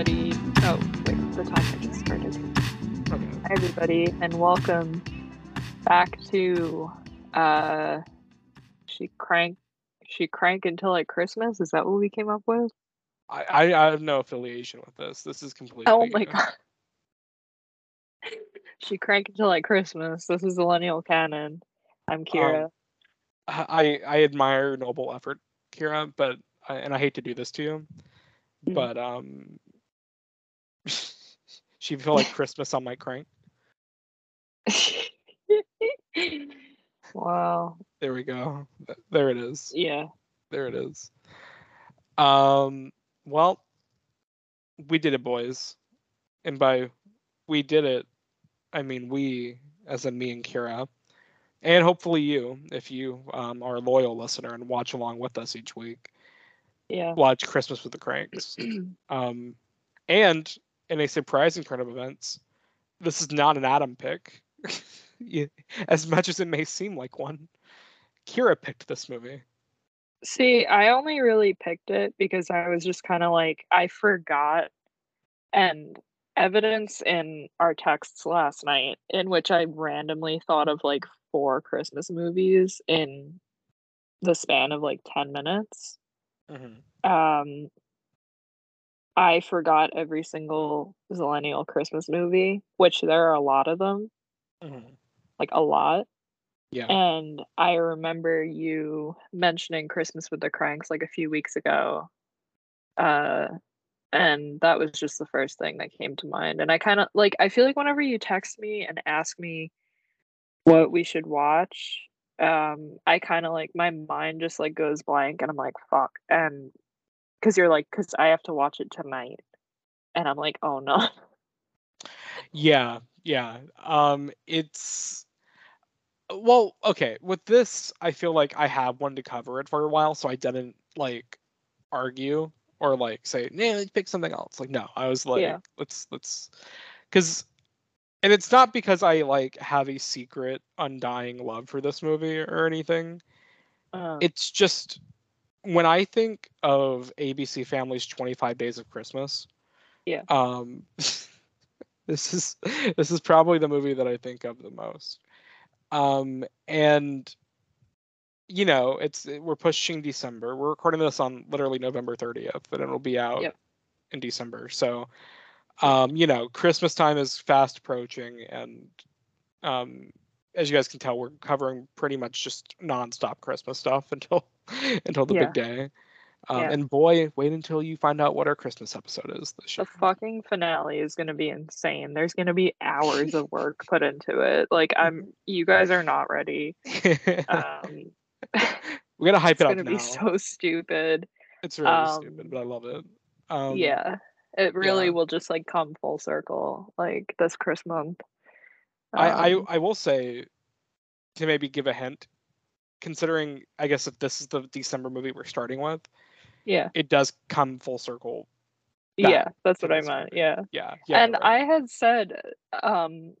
everybody. Oh, wait, the timer just started. Okay. Hi, everybody, and welcome back to uh, she crank, she crank until like Christmas. Is that what we came up with? I, I I have no affiliation with this. This is completely. Oh my god. she crank until like Christmas. This is Zillennial canon. I'm Kyra. I I admire noble effort, Kyra, but I, and I hate to do this to you, Mm. but um, she feel like Christmas on my crank. wow. There we go. There it is. Yeah. There it is. Um. Well, we did it, boys, and by we did it, I mean we, as in me and Kyra, and hopefully you, if you um, are a loyal listener and watch along with us each week. Yeah. watch Christmas with the Kranks. Um, and in a surprising turn of events, this is not an Adam pick, as much as it may seem like one. Kyra picked this movie. See, I only really picked it because I was just kind of like, I forgot. And evidence in our texts last night, in which I randomly thought of like four Christmas movies in the span of like 10 minutes. Um, I forgot every single Zillennial Christmas movie, which there are a lot of them, like a lot. Yeah. And I remember you mentioning Christmas with the Kranks like a few weeks ago. Uh and that was just the first thing that came to mind. And I kind of like I feel like whenever you text me and ask me what we should watch, um I kind of like my mind just like goes blank and I'm like fuck and cuz you're like cuz I have to watch it tonight. And I'm like, "Oh no." Yeah, yeah. Um, it's well, okay. With this, I feel like I have wanted to cover it for a while, so I didn't like argue or like say, "Nah, let's pick something else." Like, no, I was like, Yeah. let's let's, because, and it's not because I like have a secret, undying love for this movie or anything. Uh, It's just when I think of ABC Family's 25 Days of Christmas. Yeah. Um, this is this is probably the movie that I think of the most. Um, and you know, it's we're pushing December. We're recording this on literally November 30th, and it'll be out Yep. in December. So, um, you know, Christmas time is fast approaching, and um, as you guys can tell, we're covering pretty much just nonstop Christmas stuff until until the Yeah. big day. Um, Yeah. And boy, wait until you find out what our Christmas episode is this year. The fucking finale is gonna be insane. There's gonna be hours of work put into it. Like I'm, you guys are not ready. Um, we gotta hype it up It's gonna now. be so stupid. It's really um, stupid, but I love it. Um, yeah, it really yeah. will just like come full circle like this Christmas month. I, I Um, I will say to maybe give a hint, considering I guess if this is the December movie we're starting with, yeah, it does come full circle. yeah, that's what I meant. Yeah, Yeah, yeah. and right. I had said, um,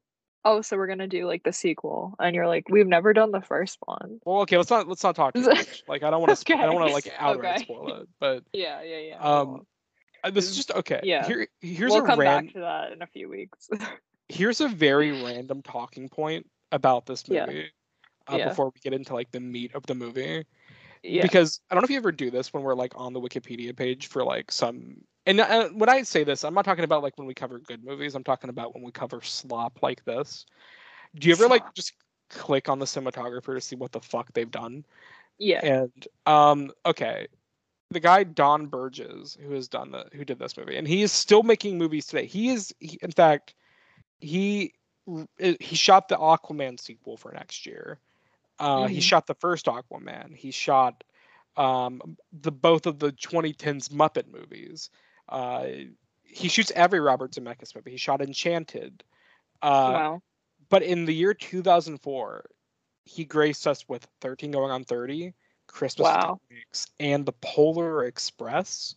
oh, so we're gonna do like the sequel, and you're like, we've never done the first one. well, okay, let's not let's not talk too much. Like I don't want to okay. I don't want to like outright okay. spoil it, but Yeah, yeah, yeah. Um, uh, this is just okay. yeah. Here here's we'll a come ran- back to that in a few weeks. here's a very random talking point about this movie. Yeah. Uh, Yeah. before we get into like the meat of the movie. Yeah, because i don't know if you ever do this when we're like on the wikipedia page for like some and uh, when i say this i'm not talking about like when we cover good movies. I'm talking about when we cover slop like this. Do you ever like just click on the cinematographer to see what the fuck they've done? Yeah, and um okay. The guy don burgess who has done the who did this movie and he is still making movies today. He is he, in fact he he shot the aquaman sequel for next year uh he Mhm. shot the first aquaman he shot um the both of the 2010s muppet movies uh he shoots every robert zemeckis movie he shot enchanted uh wow, but in the year 2004, he graced us with 13 going on 30, Christmas Wow. and the Polar Express.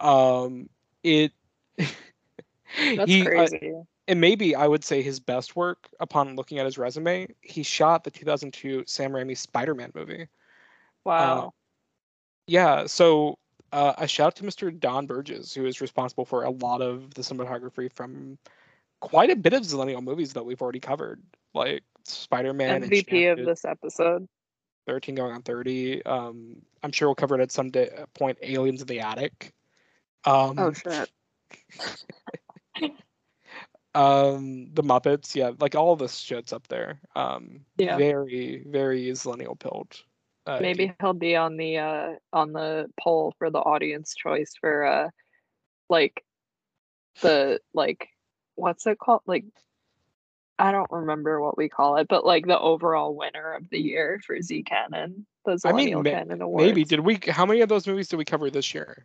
Um, it. that's he, uh, crazy. And maybe I would say his best work upon looking at his resume. He shot the 2002 Sam Raimi Spider-Man movie. wow, Yeah, so uh, a shout out to Mr. Don Burgess, who is responsible for a lot of the cinematography from quite a bit of Zillennial movies that we've already covered, like Spider Man, MVP of this episode. 13 going on 30. Um, I'm sure we'll cover it at some day, point. Aliens in the Attic. Um, oh shit. um, the Muppets, yeah, like all this shit's up there. Um, Yeah. very, very Zillennial pilled. Uh, Maybe he'll be on the uh on the poll for the audience choice for uh like the like what's it called? Like I don't remember what we call it, but like the overall winner of the year for Z Canon, the I mean, ma- Canon Awards. Maybe did we? How many of those movies did we cover this year?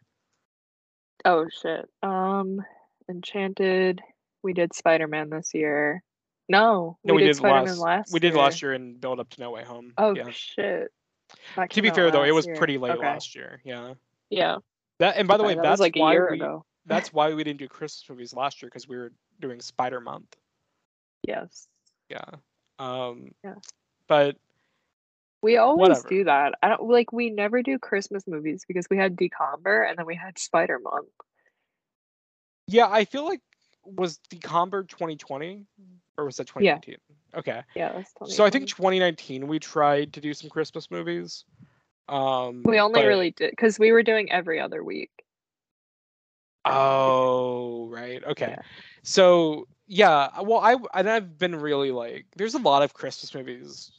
Oh shit. Um Enchanted. We did Spider Man this year. No, No, we, did, Spider-Man last. last we did year. last year and build up to No Way Home. Oh yeah. shit. That To be fair though, it was year. pretty late Okay. last year. Yeah. Yeah. That and by the way, that that's was like a why year we, ago. that's why we didn't do Christmas movies last year because we were doing Spider Month. Yes. Yeah. Um. Yeah. But We always Whatever. do that. I don't like we never do Christmas movies because we had Decomber and then we had Spider Month. yeah, I feel like was the Comber 2020 or was that 2019? Yeah. Okay. Yeah, that's So I think 2019 we tried to do some Christmas movies. Um. we only but- really did because we were doing every other week. Oh, right. Okay. Yeah. So yeah, well, I and I've been really like, there's a lot of Christmas movies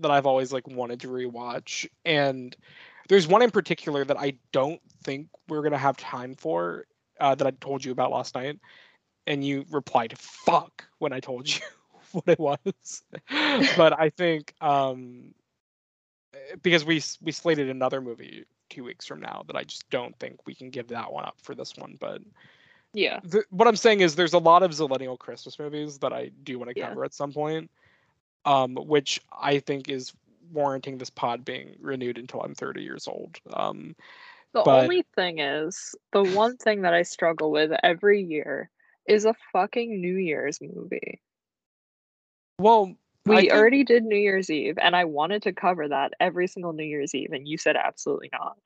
that I've always like wanted to rewatch, and there's one in particular that I don't think we're gonna have time for. Uh, that I told you about last night, and you replied "fuck" when I told you what it was. but I think um, eh, because we we slated another movie two weeks from now that I just don't think we can give that one up for this one. But Yeah. the, what I'm saying is there's a lot of Zillennial Christmas movies that I do want to Yeah. cover at some point, um, which I think is warranting this pod being renewed until I'm 30 years old. Um, The But- only thing is, the one thing that I struggle with every year is a fucking New Year's movie. well, We think- already did New Year's Eve, and I wanted to cover that every single New Year's Eve, and you said absolutely not.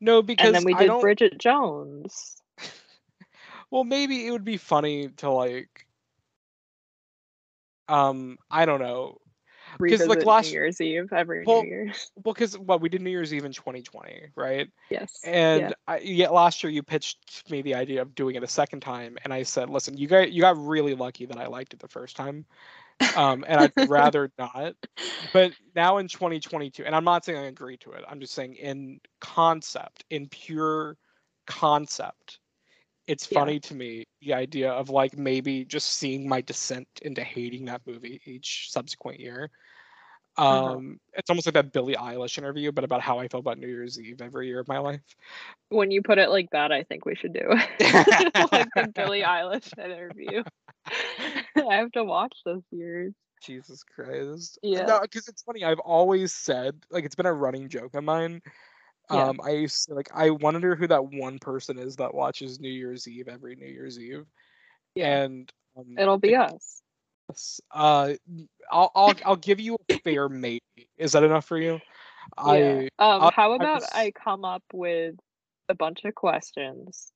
no because And then we did. Bridget Jones. Well, maybe it would be funny to like. Um, I don't know. Because, like, last- New Year's Eve every Well, New Year's. Well, because what we did New Year's Eve in 2020, right? Yes. And yeah. I, yeah, last year you pitched me the idea of doing it a second time, and I said, "Listen, you got you got really lucky that I liked it the first time, um, and I'd rather not." But now in 2022, and I'm not saying I agree to it. I'm just saying in concept, in pure concept, it's Yeah. funny to me the idea of like maybe just seeing my descent into hating that movie each subsequent year. Uh-huh. Um, it's almost like that Billie Eilish interview, but about how I feel about New Year's Eve every year of my life. When you put it like that, I think we should do like the Billie Eilish interview. I have to watch this year. Jesus Christ. Yeah. No, because it's funny. I've always said, like, it's been a running joke of mine. Yeah. Um, I used to, like, I wonder who that one person is that watches New Year's Eve every New Year's Eve. Yeah. And um, It'll be us. us. Uh, I'll, I'll, I'll give you a fair maybe. Is that enough for you? Yeah. I, Um, I- how I about I come up with a bunch of questions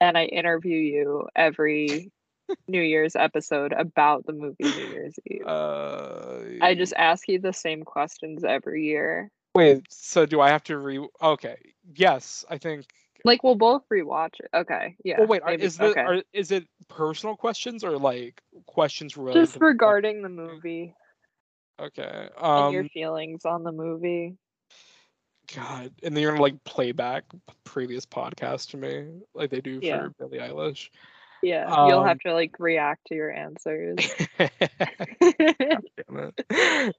and I interview you every New Year's episode about the movie New Year's Eve. uh, I just ask you the same questions every year. Wait. So do I have to re? Okay. Yes, I think. Like we'll both rewatch it. Okay. Yeah. well, wait. Are, is the okay. are, is it personal questions or like questions related? just regarding the movie Okay. and your Um. feelings on the movie. God, and then you're gonna like play back previous podcasts to me, like they do Yeah. for Billie Eilish. Yeah. You'll um, have to like react to your answers.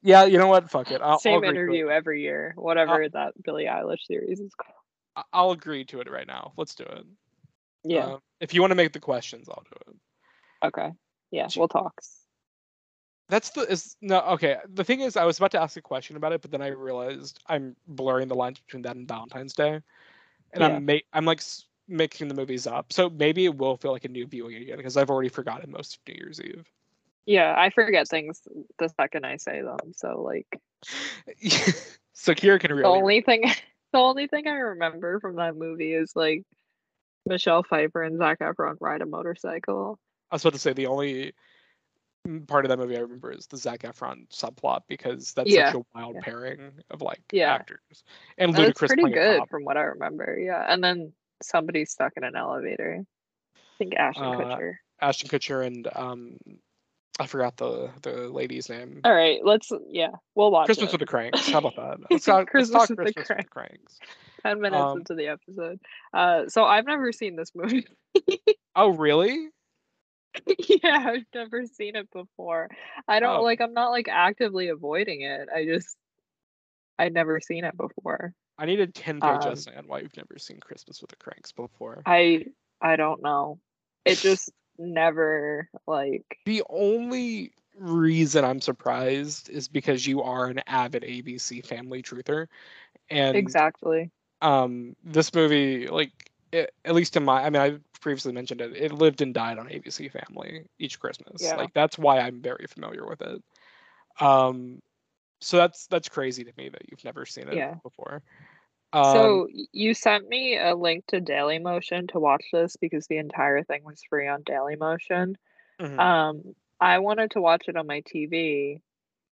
Yeah, you know what? Fuck it. I'll, I'll Same it. interview every year, whatever that Billie Eilish series is called. I'll agree to it right now. Let's do it. Yeah. Um, if you want to make the questions, I'll do it. okay. Yeah. gee. We'll talk. That's the is no okay. The thing is, I was about to ask a question about it, but then I realized I'm blurring the lines between that and Valentine's Day, and Yeah. I'm ma- I'm like mixing the movies up. So maybe it will feel like a new viewing again because I've already forgotten most of New Year's Eve. Yeah, I forget things the second I say them. So like so Kyra can really the only thing the only thing I remember from that movie is like Michelle Pfeiffer and Zac Efron ride a motorcycle. I was about to say the only part of that movie I remember is the Zac Efron subplot because that's Yeah, such a wild yeah. pairing of like Yeah. actors and That's Ludacris pretty good from what I remember. Yeah, and then somebody stuck in an elevator. I think Ashton Uh, Kutcher. Ashton Kutcher and um, I forgot the the lady's name. All right, let's yeah, we'll watch Christmas it. with the Kranks. How about that? Let's talk Christmas let's talk with the with the Kranks. Ten minutes um, into the episode. Uh, so I've never seen this movie. Oh really? yeah, I've never seen it before. I don't Oh. like. I'm not like actively avoiding it. I just I'd never seen it before. I need a ten page Um, essay on why you've never seen Christmas with the Kranks before. I I don't know. It just never like The only reason I'm surprised is because you are an avid ABC family truther, and exactly. um, this movie, like it, at least in my, I mean, I previously mentioned it. It lived and died on ABC Family each Christmas. Yeah. Like that's why I'm very familiar with it. Um, so that's that's crazy to me that you've never seen it Yeah. before. Um, so you sent me a link to Dailymotion to watch this because the entire thing was free on Dailymotion. mhm. Um, I wanted to watch it on my TV,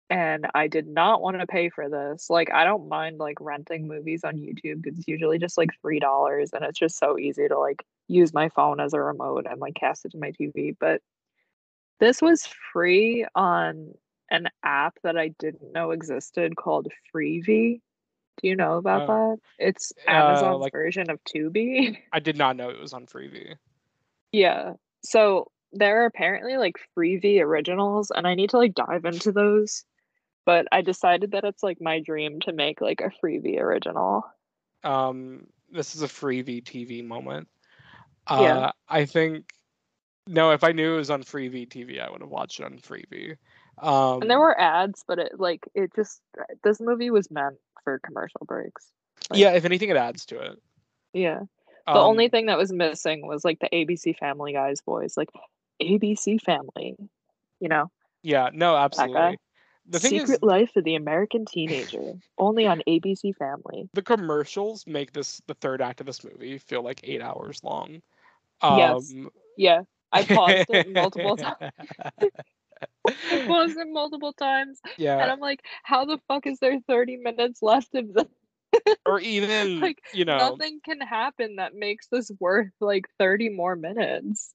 and I did not want to pay for this. Like, I don't mind like renting movies on YouTube because it's usually just like three dollars, and it's just so easy to like use my phone as a remote and like cast it to my TV. But this was free on an app that I didn't know existed called Freevee. Do you know about Uh, that? It's uh, Amazon's like- version of Tubi. I did not know it was on Freevee. Yeah. So there are apparently like Freevee originals, and I need to like dive into those. But I decided that it's like my dream to make like a Freevee original. um this is a Freevee TV moment. Uh Yeah. I think no, if I knew it was on Freevee TV, I would have watched it on Freevee. Um And there were ads, but it like it just this movie was meant for commercial breaks. like- yeah, if anything it adds to it. Yeah. The only Um, thing that was missing was like the ABC Family Guy's voice, like ABC Family, you know, Yeah, no, absolutely. The Secret is Life of the American Teenager, only on ABC Family. the commercials make this the third act of this movie feel like eight hours long. Yes. Um, Yeah, I paused it multiple times. I paused it multiple times. Yeah. And I'm like, how the fuck is there 30 minutes left of this? or even like, you know, Nothing can happen that makes this worth like 30 more minutes.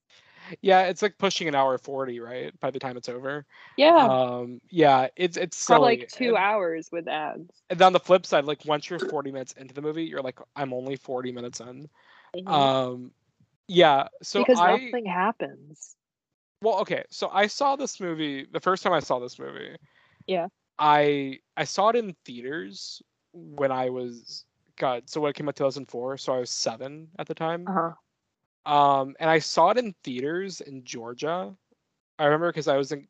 yeah, it's like pushing an hour forty, right? By the time it's over. Yeah, Um, yeah, it's it's silly. like two hours with ads. And on the flip side, like once you're 40 minutes into the movie, you're like, I'm only 40 minutes in. Mhm. Um, yeah. So because I nothing happens. Well, okay. So I saw this movie the first time I saw this movie. Yeah. I I saw it in theaters when I was God. So when it came out 2004, so I was seven at the time. Uh-huh. Um, and I saw it in theaters in Georgia. I remember because I was in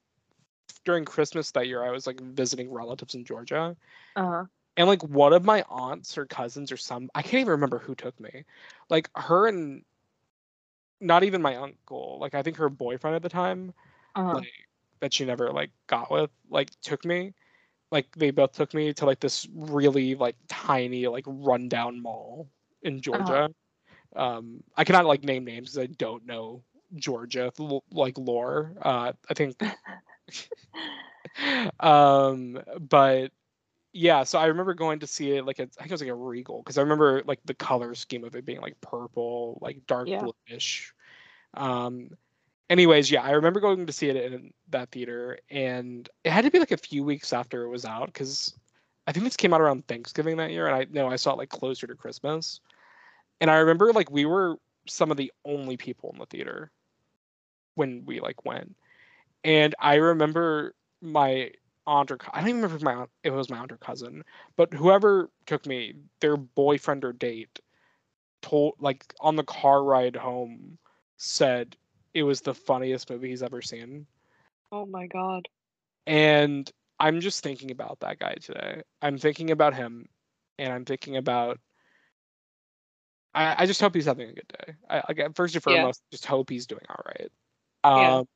during Christmas that year. I was like visiting relatives in Georgia. Uh-huh. and like one of my aunts or cousins or some i can't even remember who took me like her and not even my uncle like i think her boyfriend at the time Uh-huh. like that she never like got with like took me. Like they both took me to like this really like tiny like rundown mall in georgia. Um i cannot like name names because i don't know georgia like lore uh i think um but yeah so i remember going to see it like a, i think it was like a regal because i remember like the color scheme of it being like purple like dark Yeah. bluish. Um anyways yeah i remember going to see it in that theater and it had to be like a few weeks after it was out because i think this came out around thanksgiving that year and i know i saw it like closer to christmas. And i remember like we were some of the only people in the theater when we like went. And i remember my aunt or I don't even remember if my aunt, if it was my aunt or cousin, but whoever took me, their boyfriend or date, told like on the car ride home, said it was the funniest movie he's ever seen, Oh my god. and I'm just thinking about that guy today. I'm thinking about him, and I'm thinking about. I, I just hope he's having a good day. I, like first and Yeah. foremost, just hope he's doing all right. Yeah. Um,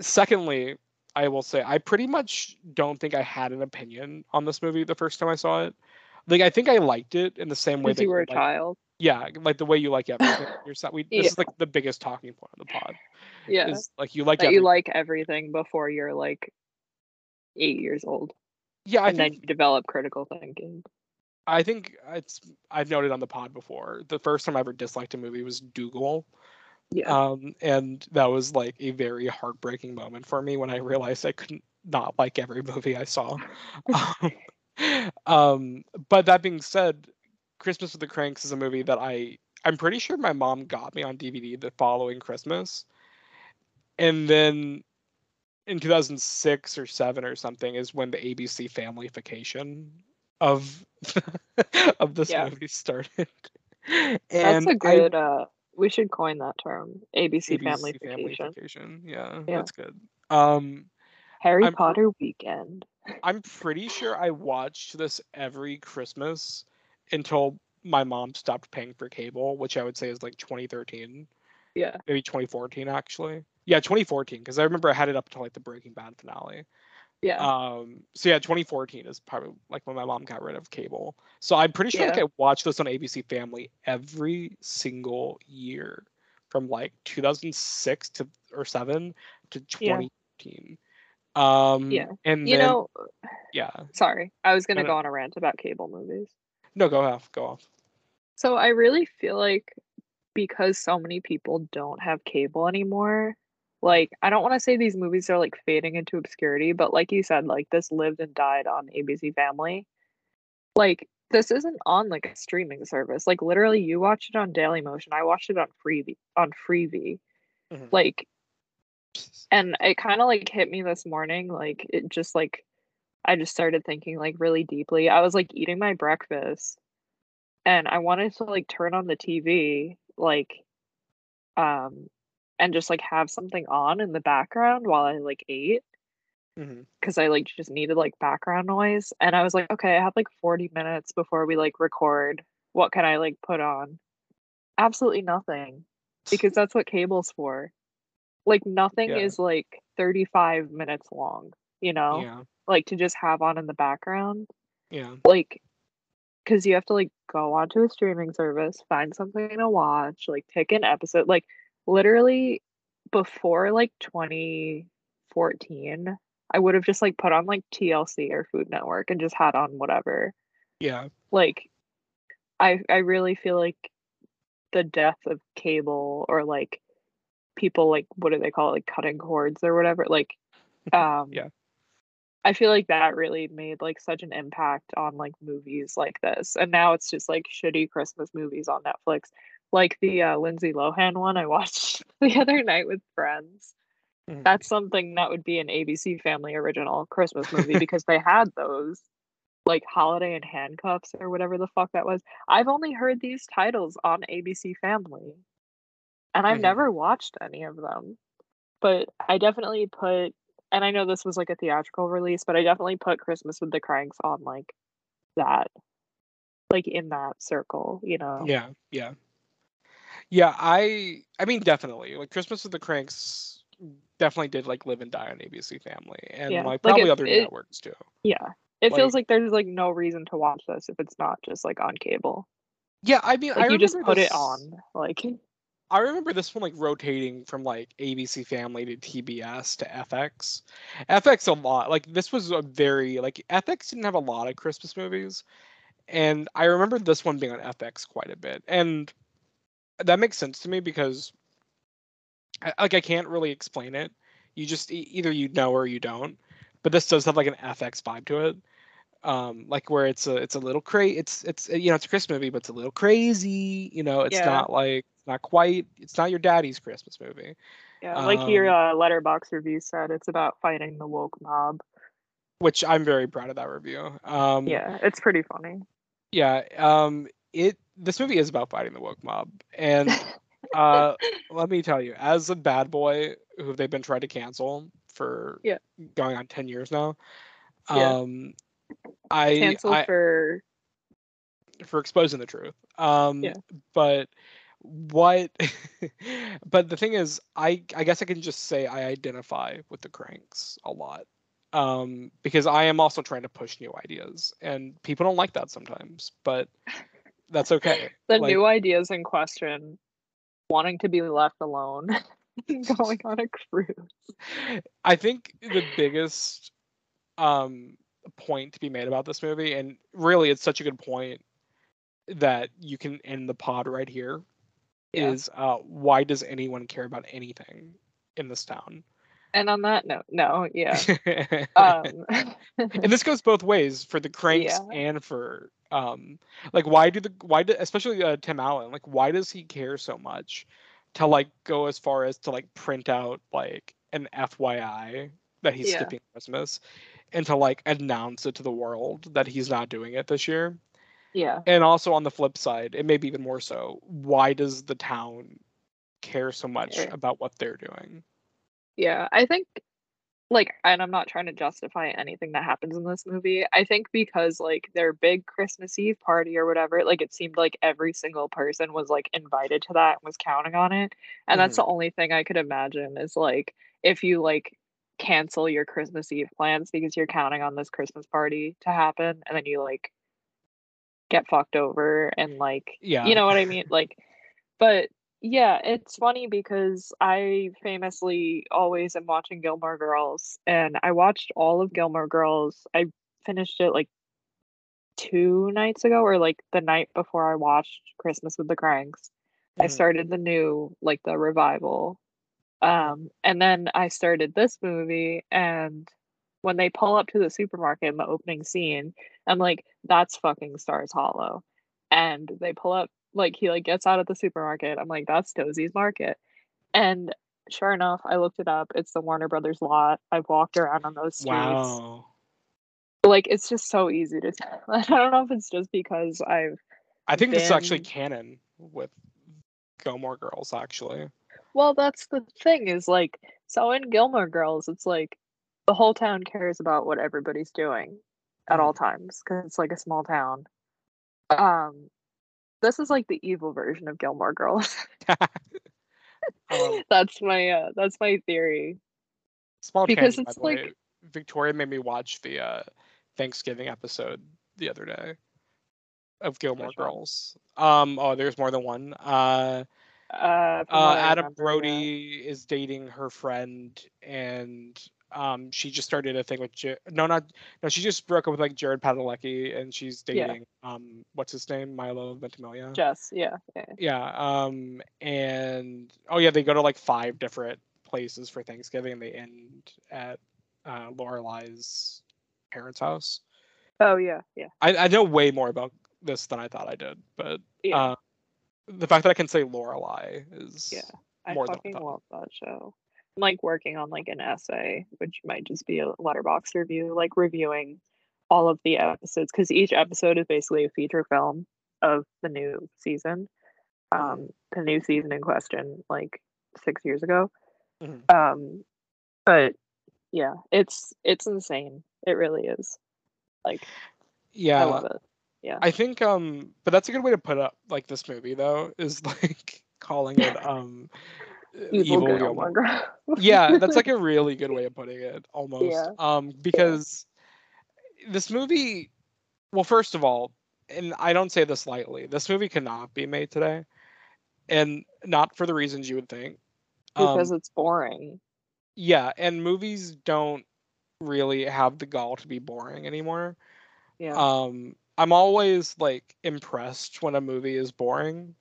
secondly, I will say I pretty much don't think I had an opinion on this movie the first time I saw it. like I think I liked it in the same way that you were a like, child. yeah, like the way you like everything. You're so- we, this Yeah. is like the biggest talking point of the pod. Yeah. Is like you like that you like everything before you're like eight years old. yeah, I and think then you develop critical thinking. I think it's I've noted on the pod before. The first time I ever disliked a movie was Doogal. Yeah. Um, and that was like a very heartbreaking moment for me when I realized I couldn't not like every movie I saw. um, um, but that being said, Christmas with the Kranks is a movie that I I'm pretty sure my mom got me on DVD the following Christmas, and then in 2006 or seven or something is when the ABC Familyfication of of this Yeah. movie started. That's And a I- good uh we should coin that term. ABC, Family ABC Vacation. Familyfication. Yeah, Yeah. that's good. Um, Harry I'm Potter weekend. I'm pretty sure I watched this every Christmas until my mom stopped paying for cable, which I would say is like 2013, Yeah. maybe 2014 actually. Yeah, 2014, because I remember I had it up until like the Breaking Bad finale. Yeah. Um, so yeah, 2014 is probably like when my mom got rid of cable. So I'm pretty sure like Yeah. I watched this on ABC Family every single year from like 2006 to or seven to Yeah. Um, Yeah. and you then know, yeah, sorry. I was going to No, go on a rant about cable movies. no, go off, go off. So I really feel like because so many people don't have cable anymore, like I don't want to say these movies are like fading into obscurity, but like you said, like this lived and died on ABC Family. Like this isn't on like a streaming service. Like literally you watch it on Daily Motion. I watched it on Freevee on Freevee. Mhm. Like and it kind of like hit me this morning like it just like i just started thinking like really deeply i was like eating my breakfast and i wanted to like turn on the tv like um and just like have something on in the background while i like ate mm-hmm. because i like just needed like background noise and i was like okay i have like 40 minutes before we like record. What can i like put on? Absolutely nothing because that's what cable's for. Like nothing Yeah. is like 35 minutes long you know? Yeah, like to just have on in the background. Yeah, like because you have to like go onto a streaming service find something to watch like pick an episode like literally before like 2014 i would have just like put on like tlc or food network and just had on whatever. Yeah, like i i really feel like the death of cable or like people like what do they call it? Like cutting cords or whatever like um Yeah. i feel like that really made like such an impact on like movies like this. And now it's just like shitty christmas movies on netflix like the uh, lindsay lohan one i watched the other night with friends. Mhm. that's something that would be an abc family original christmas movie because they had those like holiday in handcuffs or whatever the fuck that was. I've only heard these titles on abc family. And i've Mhm. never watched any of them. But i definitely put and i know this was like a theatrical release but i definitely put christmas with the kranks on like that like in that circle you know? Yeah, yeah, yeah. I, I mean, definitely. Like Christmas with the Kranks definitely did like live and die on ABC Family, and Yeah, like like, probably it- other it- networks too. yeah it Like- feels like there's like no reason to watch this if it's not just like on cable Yeah, I mean, like I you just put this- it on like I remember this one like rotating from like ABC Family to TBS to FX. FX a lot. Like this was a very like FX didn't have a lot of Christmas movies, and I remember this one being on FX quite a bit, and that makes sense to me because like I can't really explain it. You just either you know or you don't. But this does have like an FX vibe to it. Um, like where it's a it's a little crazy. It's it's you know it's a Christmas movie, but it's a little crazy. You know, it's Yeah. not like not quite. It's not your daddy's Christmas movie. Yeah, like your Um, uh, Letterboxd review said, it's about fighting the woke mob. which I'm very proud of that review. Um, Yeah, it's pretty funny. yeah. Um, it this movie is about fighting the woke mob, and uh, let me tell you, as a bad boy who they've been trying to cancel for Yeah. going on ten years now, Yeah. um, I Cancel for for exposing the truth. Um, Yeah. but what? but the thing is, I I guess I can just say I identify with the kranks a lot. um, because I am also trying to push new ideas, and people don't like that sometimes, but that's okay. the Like- new ideas in question wanting to be left alone going on a cruise I think the biggest um point to be made about this movie, and really it's such a good point that you can end the pod right here, is Yeah. uh why does anyone care about anything in this town? And on that note no yeah. Um and this goes both ways for the kranks Yeah. and for um like why do the why do especially uh, tim allen like why does he care so much to like go as far as to like print out like an fyi that he's Yeah. skipping christmas and to like announce it to the world that he's not doing it this year? Yeah. And also on the flip side and maybe even more so why does the town care so much about what they're doing Yeah, I think like and I'm not trying to justify anything that happens in this movie. I think because like their big Christmas Eve party or whatever, like it seemed like every single person was like invited to that and was counting on it. And that's mm-hmm. the only thing I could imagine is like if you like cancel your Christmas Eve plans because you're counting on this Christmas party to happen and then you like get fucked over and like yeah you know what I mean? Like, but yeah, it's funny because I famously always am watching Gilmore Girls, and I watched all of Gilmore Girls. I finished it like two nights ago, or like the night before I watched Christmas with the Kranks. I Mhm. started the new, like the revival. Um, and then I started this movie, and when they pull up to the supermarket in the opening scene, I'm like, that's fucking Stars Hollow. And they pull up, like, he like gets out of the supermarket. I'm like, that's Doose's Market. And sure enough, I looked it up. It's the Warner Brothers lot. I've walked around on those streets. wow Like, it's just so easy to tell. I don't know if it's just because I've I think this is actually canon with Gilmore Girls, actually. Well, that's the thing is like so in Gilmore Girls, it's like the whole town cares about what everybody's doing at all times because it's like a small town. Um, this is like the evil version of Gilmore Girls. Um, that's my uh, that's my theory. small Because by it's the way, like- Victoria made me watch the uh, Thanksgiving episode the other day of Gilmore? Girls. Um, oh, there's more than one. Uh, Uh, uh, Adam. Brody is dating her friend, and um, she just started a thing with no, not no, she just broke up with like Jared Padalecki, and she's Yeah. dating um, what's his name, Milo Ventimiglia. Jess, yeah, yeah, Yeah. Um. And oh yeah, they go to like five different places for Thanksgiving, and they end at uh, Lorelai's parents' house. oh yeah, yeah, I I know way more about this than I thought I did, but yeah. uh, the fact that I can say Lorelai is Yeah. I more than I fucking love that show. Like working on like an essay, which might just be a Letterboxd review, like reviewing all of the episodes because each episode is basically a feature film of the new season. Um, the new season in question, like six years ago. Mhm. Um, but yeah, it's it's insane. It really is. Like Yeah. I love it. Yeah. I think um but that's a good way to put up like this movie though is like calling it um Evil, Gilmore. Gilmore Girls. yeah that's like a really good way of putting it almost Yeah. um because this movie well first of all and i don't say this lightly this movie cannot be made today and not for the reasons you would think because um, it's boring. yeah and movies don't really have the gall to be boring anymore Yeah. um i'm always like impressed when a movie is boring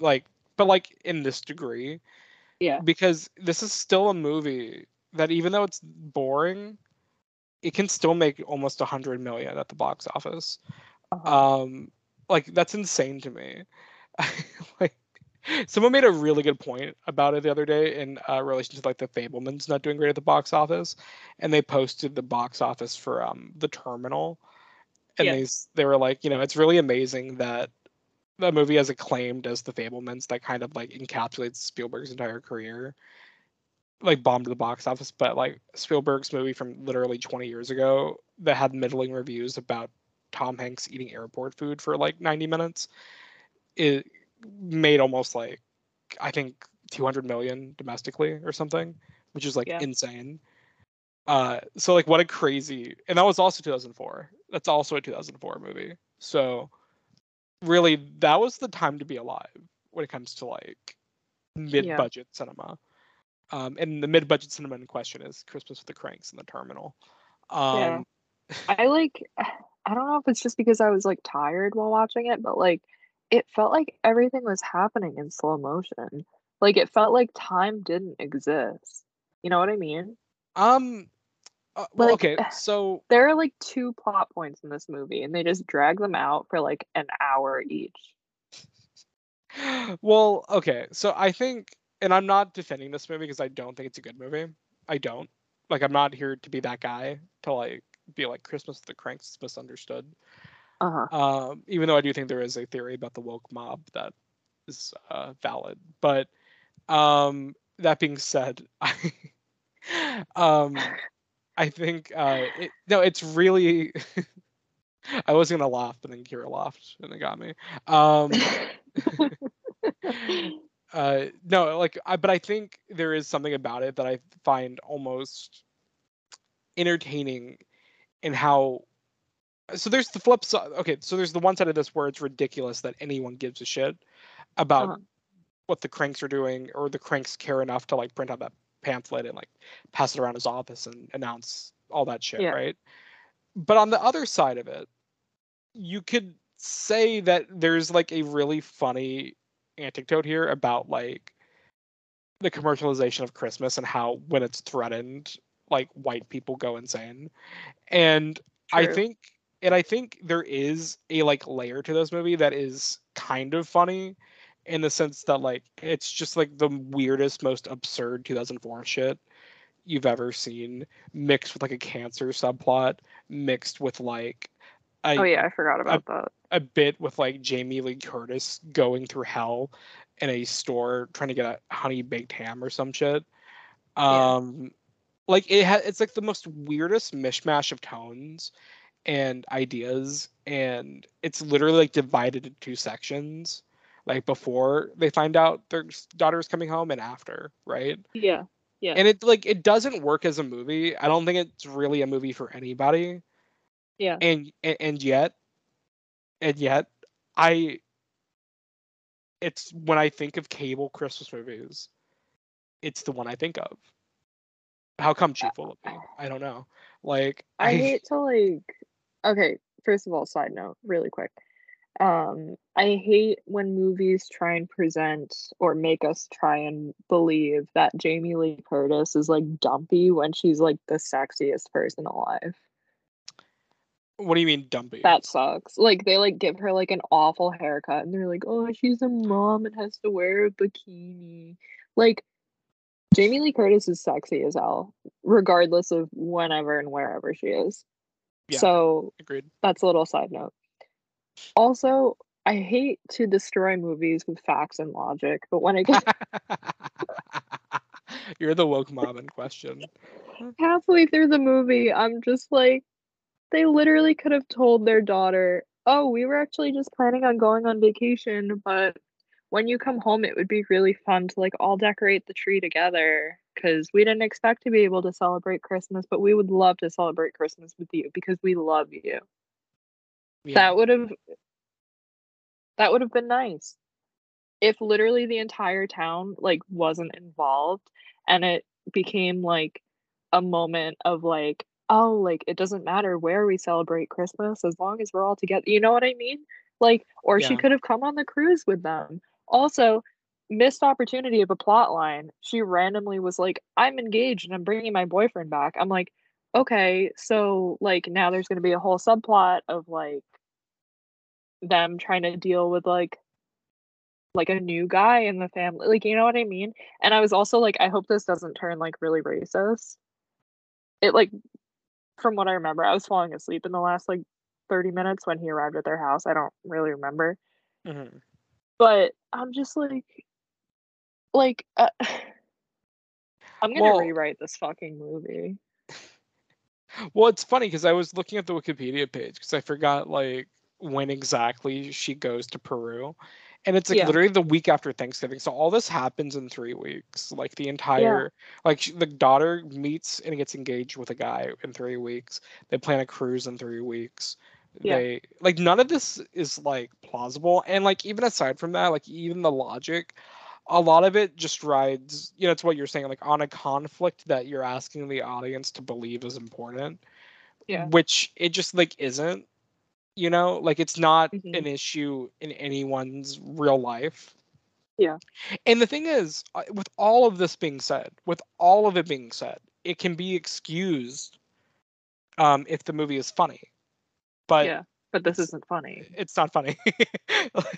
like but like in this degree yeah. because this is still a movie that even though it's boring it can still make almost a hundred million at the box office Uh-huh. um like that's insane to me like someone made a really good point about it the other day in uh, relation to like the fabelmans not doing great at the box office and they posted the box office for um the terminal and Yeah. they they were like you know it's really amazing that the movie as acclaimed as the fabelmans that kind of like encapsulates spielberg's entire career like bombed the box office but like spielberg's movie from literally 20 years ago that had middling reviews about tom hanks eating airport food for like 90 minutes it made almost like i think 200 million domestically or something which is like Yeah. insane Uh, so like what a crazy, and that was also 2004. That's also a 2004 movie. So really, that was the time to be alive when it comes to like mid-budget cinema. Um, and the mid-budget cinema in question is Christmas with the Kranks and the Terminal. Um, Yeah. I like I don't know if it's just because I was like tired while watching it, but like it felt like everything was happening in slow motion. Like it felt like time didn't exist. You know what I mean? um, uh, well, Like, okay, so There are like two plot points in this movie and they just drag them out for like an hour each. well, okay, so I think, and I'm not defending this movie because I don't think it's a good movie. I don't. Like, I'm not here to be that guy to like be like Christmas with the Kranks is misunderstood. Uh-huh. Um, even though I do think there is a theory about the woke mob that is uh, valid. But um, that being said, I um, I think uh, it, no, it's really. I was gonna laugh, but then Kyra laughed, and it got me. Um, uh, no, like, I, but I think there is something about it that I find almost entertaining in how. So there's the flip side. Okay, so there's the one side of this where it's ridiculous that anyone gives a shit about Uh-huh. what the kranks are doing, or the kranks care enough to like print out that pamphlet and like pass it around his office and announce all that shit, Yeah. right? But on the other side of it, you could say that there's like a really funny anecdote here about like the commercialization of Christmas and how when it's threatened, like white people go insane. And I think and I think there is a like layer to this movie that is kind of funny in the sense that like it's just like the weirdest, most absurd 2004 shit you've ever seen mixed with like a cancer subplot mixed with like a, Oh yeah, I forgot about that. a bit with like Jamie Lee Curtis going through hell in a store trying to get a honey baked ham or some shit. Yeah. Um like it ha- it's like the most weirdest mishmash of tones and ideas and it's literally like divided into two sections like before they find out their daughter's coming home and after, right? Yeah. Yeah. And it like it doesn't work as a movie. I don't think it's really a movie for anybody yeah. and and, and yet and yet i it's when i think of cable christmas movies it's the one i think of how come uh, chief will be i don't know like I hate to like okay, first of all, side note, really quick. Um, I hate when movies try and present or make us try and believe that Jamie Lee Curtis is like dumpy when she's like the sexiest person alive. what do you mean dumpy That sucks. Like they like give her like an awful haircut and they're like, "Oh, she's a mom and has to wear a bikini." Like Jamie Lee Curtis is sexy as hell, regardless of whenever and wherever she is. Yeah. So agreed that's a little side note. Also, I hate to destroy movies with facts and logic, but when it gets you're the woke mob in question halfway through the movie, I'm just like, they literally could have told their daughter, oh, we were actually just planning on going on vacation, but when you come home, it would be really fun to like all decorate the tree together because we didn't expect to be able to celebrate Christmas, but we would love to celebrate Christmas with you because we love you. Yeah. That would have that would have been nice. If literally the entire town like wasn't involved and it became like a moment of like oh like it doesn't matter where we celebrate Christmas as long as we're all together. You know what I mean? Like or she could have come on the cruise with them. Also, missed opportunity of a plot line. She randomly was like I'm engaged and I'm bringing my boyfriend back. I'm like okay, so like now there's going to be a whole subplot of like them trying to deal with like like a new guy in the family like you know what i mean? And i was also like i hope this doesn't turn like really racist. It like from what i remember i was falling asleep in the last like 30 minutes when he arrived at their house i don't really remember. Mhm. but i'm just like like uh, i'm gonna Well- rewrite this fucking movie. Well, it's funny because I was looking at the Wikipedia page because I forgot like when exactly she goes to Peru, and it's like Yeah. literally the week after Thanksgiving. So all this happens in three weeks. Like the entire, like sh- the daughter meets and gets engaged with a guy in three weeks. They plan a cruise in three weeks. Yeah. They like none of this is like plausible, and like even aside from that, like even the logic, a lot of it just rides. You know, it's what you're saying, like on a conflict that you're asking the audience to believe is important Yeah. which it just like isn't you know like it's not Mhm. an issue in anyone's real life Yeah. and the thing is uh, with all of this being said with all of it being said it can be excused um if the movie is funny but yeah. But this isn't funny. it's not funny.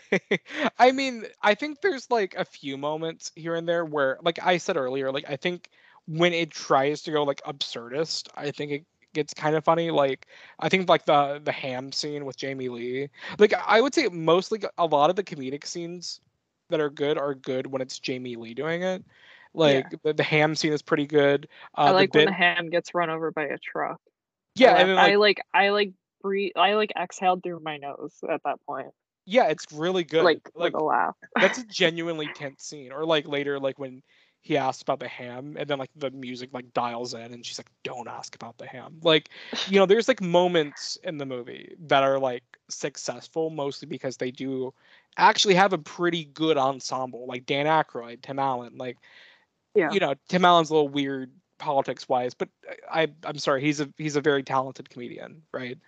I mean, I think there's like a few moments here and there where, like I said earlier, like I think when it tries to go like absurdist, I think it gets kind of funny. Like I think like the the ham scene with Jamie Lee. Like I would say mostly a lot of the comedic scenes that are good are good when it's Jamie Lee doing it. Like the, the ham scene is pretty good. Uh, I like the when the ham gets run over by a truck. Yeah, laugh- and then, like, I like I like breathe. I like exhaled through my nose at that point, yeah, it's really good. like like a laugh. that's a genuinely tense scene or like later like when he asks about the ham and then like the music like dials in and she's like don't ask about the ham like you know there's like moments in the movie that are like successful mostly because they do actually have a pretty good ensemble like dan Aykroyd, tim allen like Yeah. you know tim allen's a little weird politics wise but i i'm sorry he's a he's a very talented comedian right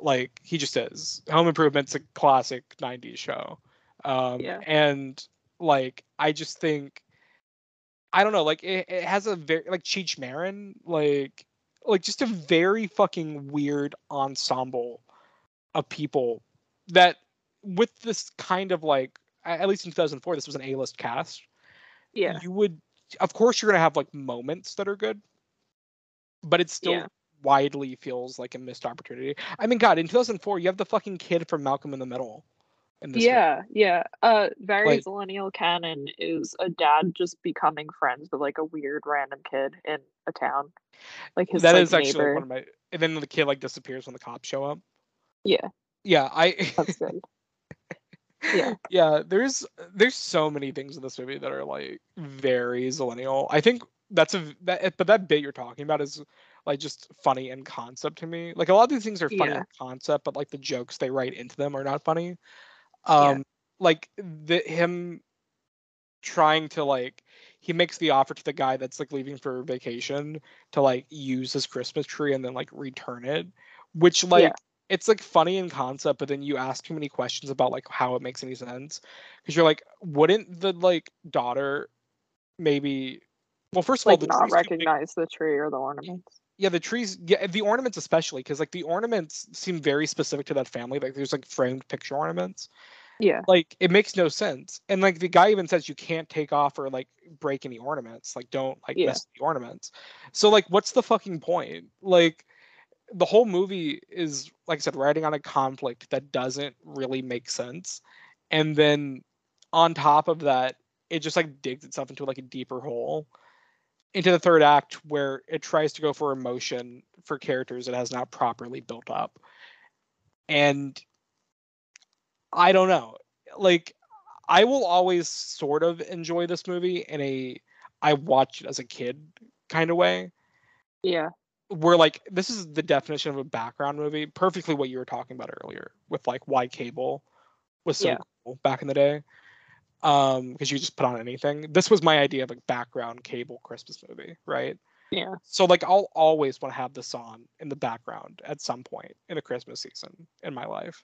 like he just is home improvement's a classic 90s show um Yeah. and like i just think i don't know like it, it has a very like cheech marin like like just a very fucking weird ensemble of people that with this kind of like at least in 2004 this was an a-list cast Yeah. you would of course you're gonna have like moments that are good but it still Yeah. widely feels like a missed opportunity i mean god in 2004 you have the fucking kid from malcolm in the middle in this movie. Yeah, yeah. Uh very millennial canon is a dad just becoming friends with like a weird random kid in a town. Like his that like, is actually neighbor. one of my and then the kid like disappears when the cops show up Yeah, yeah i that's good. Yeah. yeah there's there's so many things in this movie that are like very zillennial i think that's a that but that bit you're talking about is like just funny in concept to me like a lot of these things are funny Yeah. in concept but like the jokes they write into them are not funny Yeah. um like the him trying to like he makes the offer to the guy that's like leaving for vacation to like use his christmas tree and then like return it which like it's like funny in concept but then you ask too many questions about like how it makes any sense because you're like wouldn't the like daughter maybe well first of all Like the not big- recognize the tree or the ornaments. Yeah the trees yeah the ornaments especially because like the ornaments seem very specific to that family like there's like framed picture ornaments. Yeah. like it makes no sense. And like the guy even says you can't take off or like break any ornaments like don't like Yeah. mess with the ornaments. So like what's the fucking point? Like the whole movie is like i said riding on a conflict that doesn't really make sense. And then on top of that it just like digs itself into like a deeper hole into the third act where it tries to go for emotion for characters it has not properly built up and i don't know like i will always sort of enjoy this movie in a i watched it as a kid kind of way Yeah. where like this is the definition of a background movie perfectly what you were talking about earlier with like why cable was so Yeah. cool back in the day um because you just put on anything this was my idea of a background cable christmas movie right Yeah. so like i'll always want to have this on in the background at some point in the christmas season in my life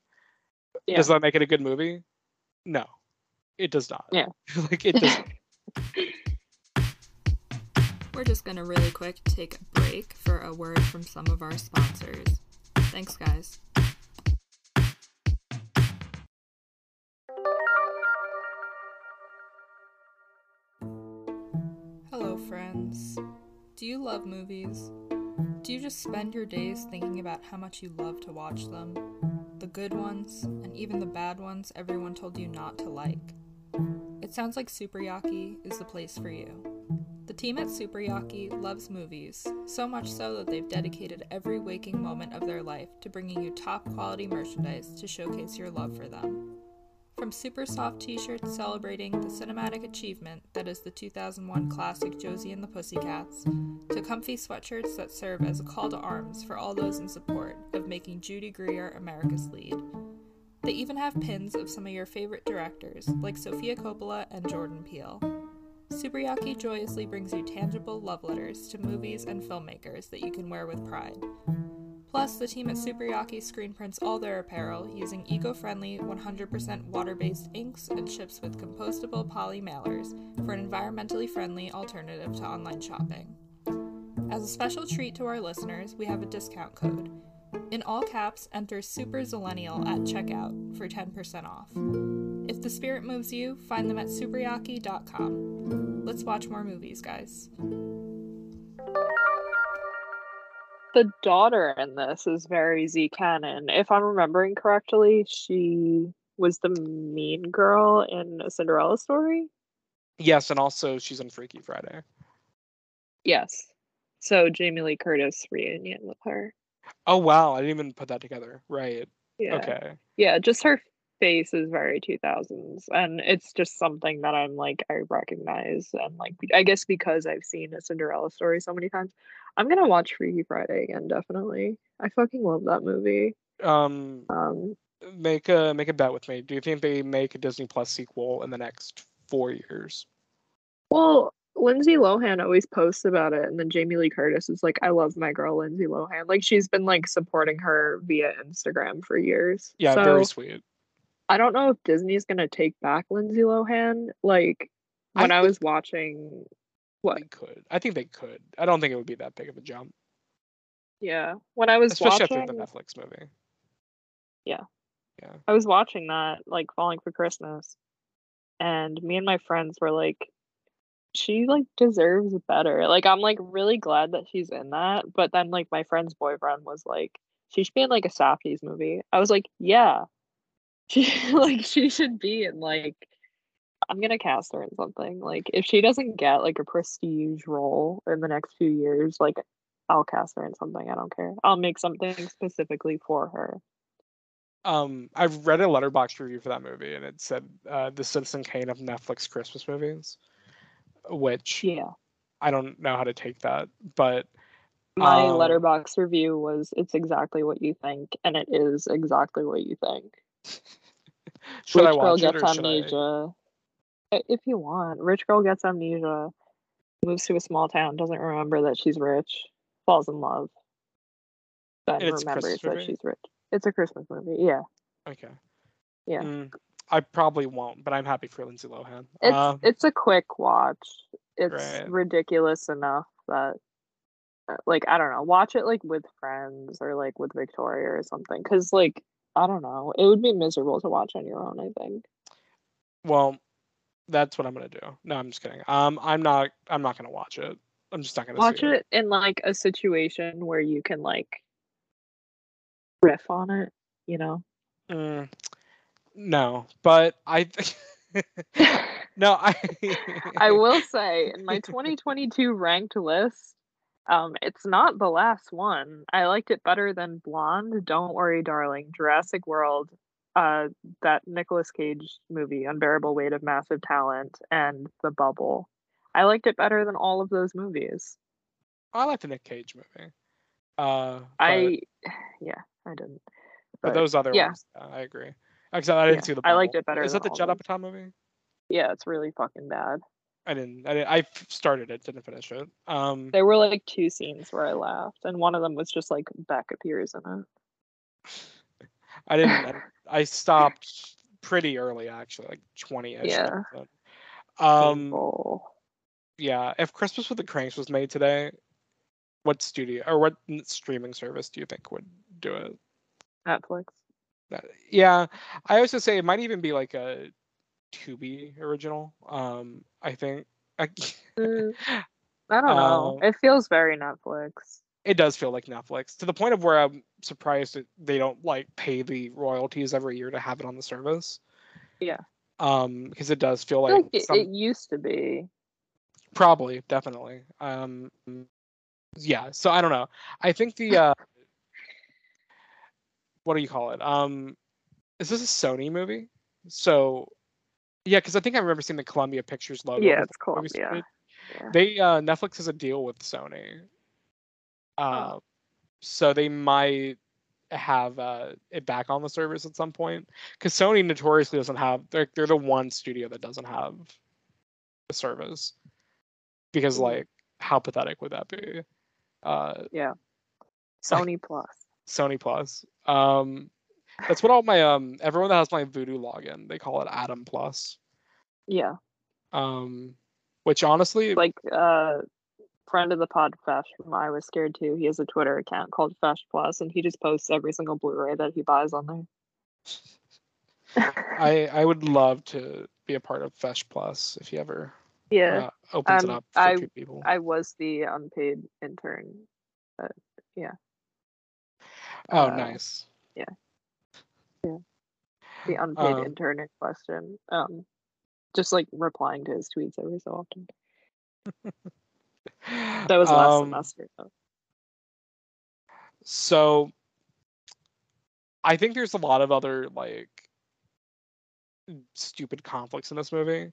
Yeah. does that make it a good movie no it does not Yeah. like it does We're just gonna really quick take a break for a word from some of our sponsors. Thanks, guys. Do you love movies? Do you just spend your days thinking about how much you love to watch them? The good ones, and even the bad ones everyone told you not to like? It sounds like Super Yaki is the place for you. The team at Super Yaki loves movies, so much so that they've dedicated every waking moment of their life to bringing you top quality merchandise to showcase your love for them. From super soft t shirts celebrating the cinematic achievement that is the 2001 classic Josie and the Pussycats, to comfy sweatshirts that serve as a call to arms for all those in support of making Judy Greer America's lead. They even have pins of some of your favorite directors, like Sofia Coppola and Jordan Peele. Superyaki joyously brings you tangible love letters to movies and filmmakers that you can wear with pride. Plus, the team at Superyaki screen prints all their apparel using eco friendly, 100% water based inks and ships with compostable poly mailers for an environmentally friendly alternative to online shopping. As a special treat to our listeners, we have a discount code. In all caps, enter Super Zillennial at checkout for 10% off. If the spirit moves you, find them at superyaki.com. Let's watch more movies, guys. The daughter in this is very Z canon. If I'm remembering correctly, she was the mean girl in a Cinderella story. Yes, and also she's in Freaky Friday. Yes. So Jamie Lee Curtis reunion with her. Oh wow, I didn't even put that together. Right. Yeah. Okay. Yeah, just her face is very 2000s and it's just something that I'm like I recognize and like I guess because I've seen a Cinderella story so many times. I'm going to watch Freaky Friday again definitely. I fucking love that movie. Um Um make a make a bet with me. Do you think they make a Disney Plus sequel in the next 4 years? well, Lindsay Lohan always posts about it and then Jamie Lee Curtis is like I love my girl Lindsay Lohan. Like she's been like supporting her via Instagram for years. Yeah, so, very sweet. I don't know if Disney's going to take back Lindsay Lohan like when I, think- was watching what They could. I think they could. I don't think it would be that big of a jump, Yeah, when I was especially watching, after the Netflix movie. Yeah. Yeah. I was watching that like Falling for Christmas, and me and my friends were like, she like deserves better. Like I'm like really glad that she's in that, but then like my friend's boyfriend was like, she should be in like a Safdies movie. I was like, yeah, she like she should be in like. I'm gonna cast her in something. Like if she doesn't get like a prestige role in the next few years, like I'll cast her in something. I don't care. I'll make something specifically for her. Um, I've read a Letterboxd review for that movie, and it said uh, the Citizen Kane of Netflix Christmas movies, which Yeah. I don't know how to take that, but My Um, Letterboxd review was it's exactly what you think, and it is exactly what you think. should Rich I girl it gets amnesia. I- If you want, rich girl gets amnesia, moves to a small town, doesn't remember that she's rich, falls in love, then And remembers that she's rich. It's a Christmas movie, yeah. Okay. Yeah. Mm, I probably won't, but I'm happy for Lindsay Lohan. It's Um, it's a quick watch. It's Right. ridiculous enough that uh, like I don't know, watch it like with friends or like with Victoria or something cuz like I don't know, it would be miserable to watch on your own, I think. well, that's what I'm gonna do. No, I'm just kidding. Um, I'm not. I'm not gonna watch it. I'm just not gonna Watch see it in like a situation where you can like riff on it, you know. Mm, no, but I. no, I. I will say in my 2022 ranked list, um, it's not the last one. I liked it better than Blonde, Don't Worry, Darling, Jurassic World, uh, that Nicolas Cage movie, Unbearable Weight of Massive Talent, and The Bubble. I liked it better than all of those movies. I liked the Nick Cage movie. Uh, but, I, yeah, I didn't. but but those other yeah. ones, yeah, I agree. Actually, I didn't Yeah, see the. I liked it better Is that the Judd all. Apatow movie? Yeah, it's really fucking bad. I didn't. I didn't. I started it, didn't finish it. Um, There were like two scenes where I laughed, and one of them was just like Beck appears in it. I didn't. I, I stopped pretty early, actually, like twenty ish. Yeah. Um. Painful. Yeah. If Christmas with the Kranks was made today, what studio or what streaming service do you think would do it? Netflix. Yeah, I also say it might even be like a Tubi original. Um, I think. I, Mm, I don't know. Um, it feels very Netflix. it does feel like Netflix to the point of where I'm surprised that they don't like pay the royalties every year to have it on the service. Yeah. Um, because it does feel like, like it, some, it used to be. probably definitely. Um, yeah. So I don't know. I think the uh, what do you call it? Um, is this a Sony movie? So, yeah, because I think I remember seeing the Columbia Pictures logo. Yeah, it's Columbia. Yeah. They uh, Netflix has a deal with Sony. Uh, Oh. so they might have uh, it back on the service at some point because Sony notoriously doesn't have. They're they're the one studio that doesn't have the service because Mhm. like how pathetic would that be? Uh, yeah, Sony Plus. Sony Plus. Um, that's what all my um everyone that has my Vudu login they call it Adam Plus. Yeah. Um, which honestly, Like uh friend of the pod Fesh from I Was Scared Too. He has a Twitter account called Fesh Plus and he just posts every single Blu-ray that he buys on there. I I would love to be a part of Fesh Plus if he ever yeah. uh, opens it Um, up for I- two people. I was the unpaid intern. But yeah. Oh, uh, nice. The unpaid Um, intern in question. Um just like replying to his tweets every so often. That was last Um, semester though. So I think there's a lot of other like stupid conflicts in this movie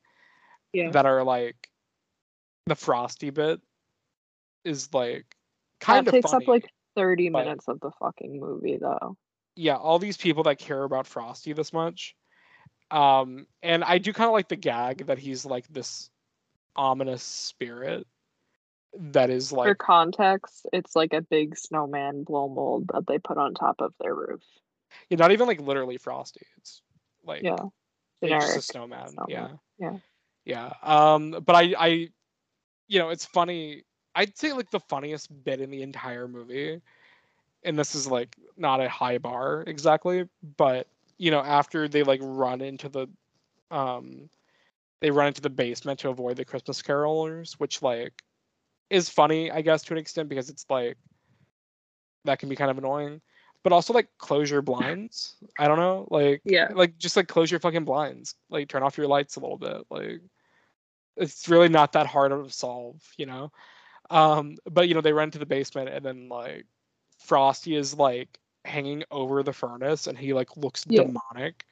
Yeah. that are like the frosty bit is like kind that of takes funny. up like 30 but- minutes of the fucking movie though. Yeah, all these people that care about Frosty this much. Um, and I do kind of like the gag that he's like this ominous spirit that is like For context, it's like a big snowman blow mold that they put on top of their roof. yeah, not even like literally Frosty. It's like Yeah. it's just a snowman. snowman, Yeah. yeah. Yeah. Um, but I, I, you know, it's funny. I'd say like the funniest bit in the entire movie, and this is like not a high bar exactly, but you know, after they like run into the, um, they run into the basement to avoid the Christmas carolers, which like is funny, I guess, to an extent because it's like that can be kind of annoying. But also like close your blinds. I don't know, like Yeah. like just like close your fucking blinds. Like turn off your lights a little bit. Like it's really not that hard to solve, you know. Um, but you know they run to the basement and then like Frosty is like hanging over the furnace and he like looks Yeah. demonic,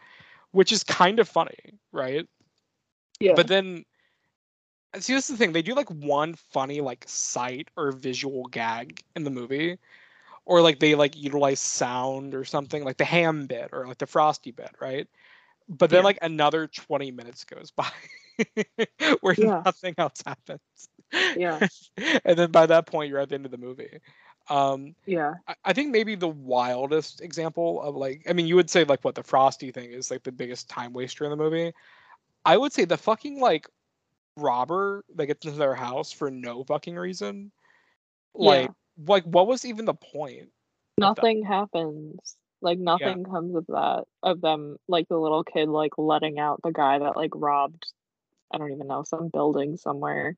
which is kind of funny, right? Yeah. But then see this is the thing, they do like one funny like sight or visual gag in the movie. Or like they like utilize sound or something, like the ham bit or like the frosty bit, right? But then Yeah. like another 20 minutes goes by where Yeah. nothing else happens. Yeah. and then by that point you're at the end of the movie. Um yeah. I, I think maybe the wildest example of like I mean you would say like what the frosty thing is like the biggest time waster in the movie. I would say the fucking like robber that gets into their house for no fucking reason. Like like what was even the point? Nothing happens. Like nothing comes of that. Of them like the little kid like letting out the guy that like robbed I don't even know, some building somewhere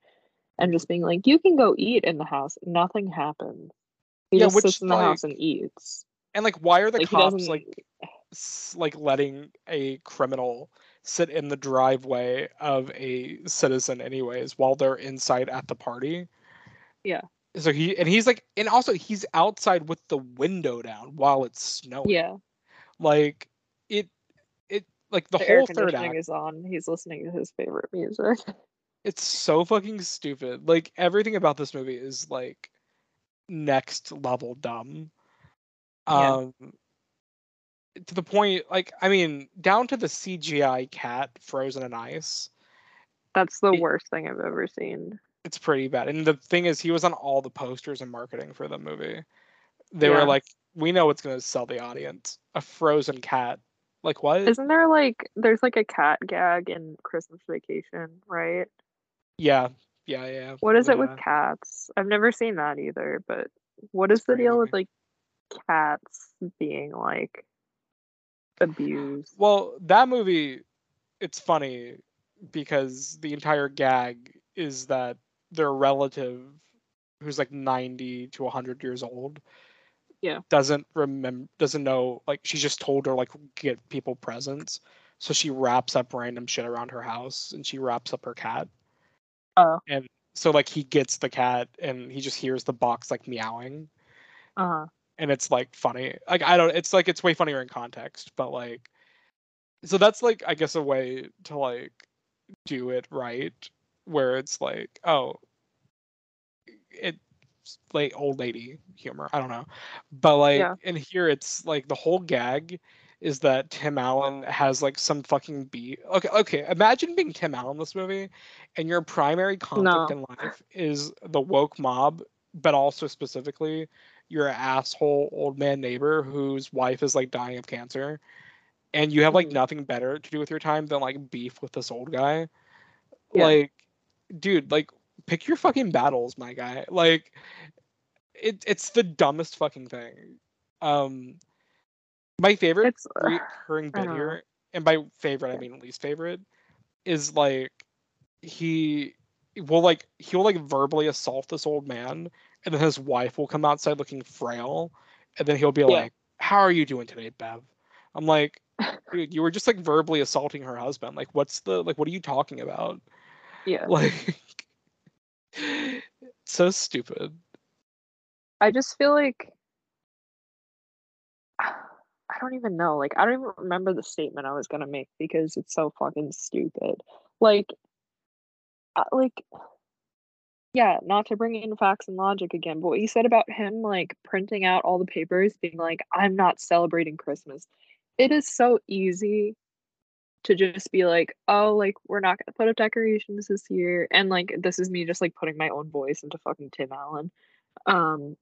and just being like, You can go eat in the house. Nothing happens. He Yeah, just which, sits in the house and eats. And like why are the Like cops like like letting a criminal sit in the driveway of a citizen anyways while they're inside at the party Yeah. so he and he's like and also he's outside with the window down while it's snowing Yeah. like it it like the, The, whole third act is on. He's listening to his favorite music. it's so fucking stupid like everything about this movie is like next level dumb Yeah. um to the point like i mean down to the cgi cat frozen in ice That's the It- worst thing I've ever seen. it's pretty bad and the thing is he was on all the posters and marketing for the movie they Yeah. were like we know what's going to sell the audience a frozen cat like what Isn't there like there's like a cat gag in Christmas Vacation, right? yeah yeah yeah What is it with cats? I've never seen that either, but what is It's the deal with like cats being like abused? Well, that movie, it's funny because the entire gag is that their relative, who's like 90 to 100 years old, Yeah. doesn't remember, doesn't know, like, she's just told her, like, get people presents. So she wraps up random shit around her house and she wraps up her cat. Oh. And so, like, he gets the cat and he just hears the box, like, meowing. Uh-huh. and it's like funny. Like I don't it's like it's way funnier in context, but like so that's like I guess a way to like do it right, where it's like, oh, it's like old lady humor. I don't know, but like Yeah. in here, it's like the whole gag is that Tim Allen has like some fucking beat. Okay, okay. Imagine being Tim Allen in this movie, and your primary conflict No. in life is the woke mob, but also specifically your asshole old man neighbor whose wife is like dying of cancer, and you have like Mhm. nothing better to do with your time than like beef with this old guy. Yeah. Like, dude, like pick your fucking battles, my guy. Like, it it's the dumbest fucking thing. Um, my favorite recurring bit here, and by favorite I mean least favorite, is like he will like he'll like verbally assault this old man, and then his wife will come outside looking frail, and then he'll be Yeah. like, "How are you doing today, Bev?" I'm like, dude, you were just like verbally assaulting her husband. Like, what's the like? What are you talking about? yeah. Like, so stupid. I just feel like don't even know. Like I don't even remember the statement I was gonna make because it's so fucking stupid. Like, uh, like, yeah, not to bring in facts and logic again, but what you said about him like printing out all the papers, being like, "I'm not celebrating Christmas." It is so easy to just be like, "Oh, like we're not gonna put up decorations this year," and like this is me just like putting my own voice into fucking Tim Allen. Um,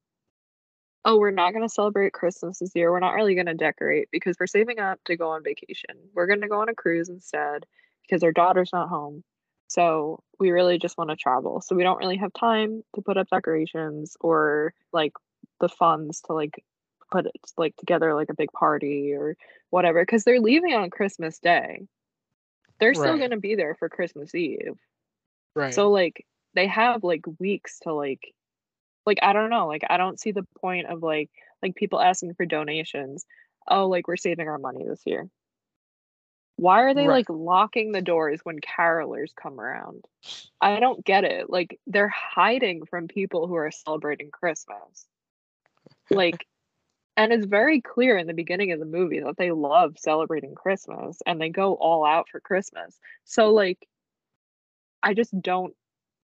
oh, we're not going to celebrate Christmas this year. We're not really going to decorate because we're saving up to go on vacation. We're going to go on a cruise instead because our daughter's not home. So we really just want to travel. So we don't really have time to put up decorations or like the funds to like put it like together like a big party or whatever because they're leaving on Christmas Day. They're still Right. going to be there for Christmas Eve. Right. So like they have like weeks to like like I don't know, like I don't see the point of like like people asking for donations. Oh, like we're saving our money this year. Why are they Right. like locking the doors when carolers come around? I don't get it. Like they're hiding from people who are celebrating Christmas. Like and it's very clear in the beginning of the movie that they love celebrating Christmas and they go all out for Christmas. So like I just don't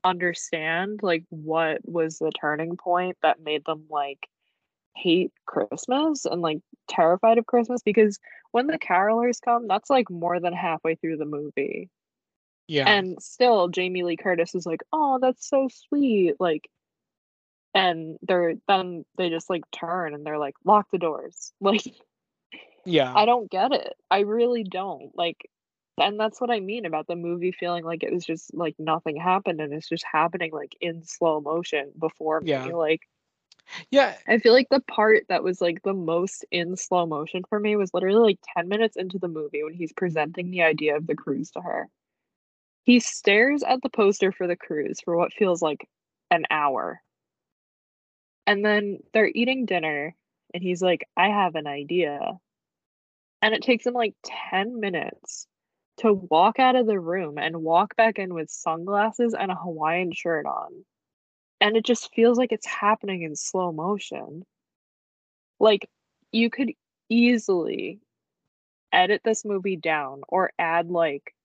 understand like what was the turning point that made them like hate Christmas and like terrified of Christmas because when the carolers come, that's like more than halfway through the movie. yeah. And still Jamie Lee Curtis is like, "Oh, that's so sweet." Like and they're then they just like turn and they're like, "Lock the doors." Like yeah. I don't get it. I really don't. Like and that's what I mean about the movie feeling like it was just like nothing happened and it's just happening like in slow motion before me. Yeah. Like yeah. I feel like the part that was like the most in slow motion for me was literally like 10 minutes into the movie when he's presenting the idea of the cruise to her. He stares at the poster for the cruise for what feels like an hour. And then they're eating dinner and he's like, I have an idea. And it takes him like 10 minutes to walk out of the room and walk back in with sunglasses and a Hawaiian shirt on. And it just feels like it's happening in slow motion. Like, you could easily edit this movie down or add like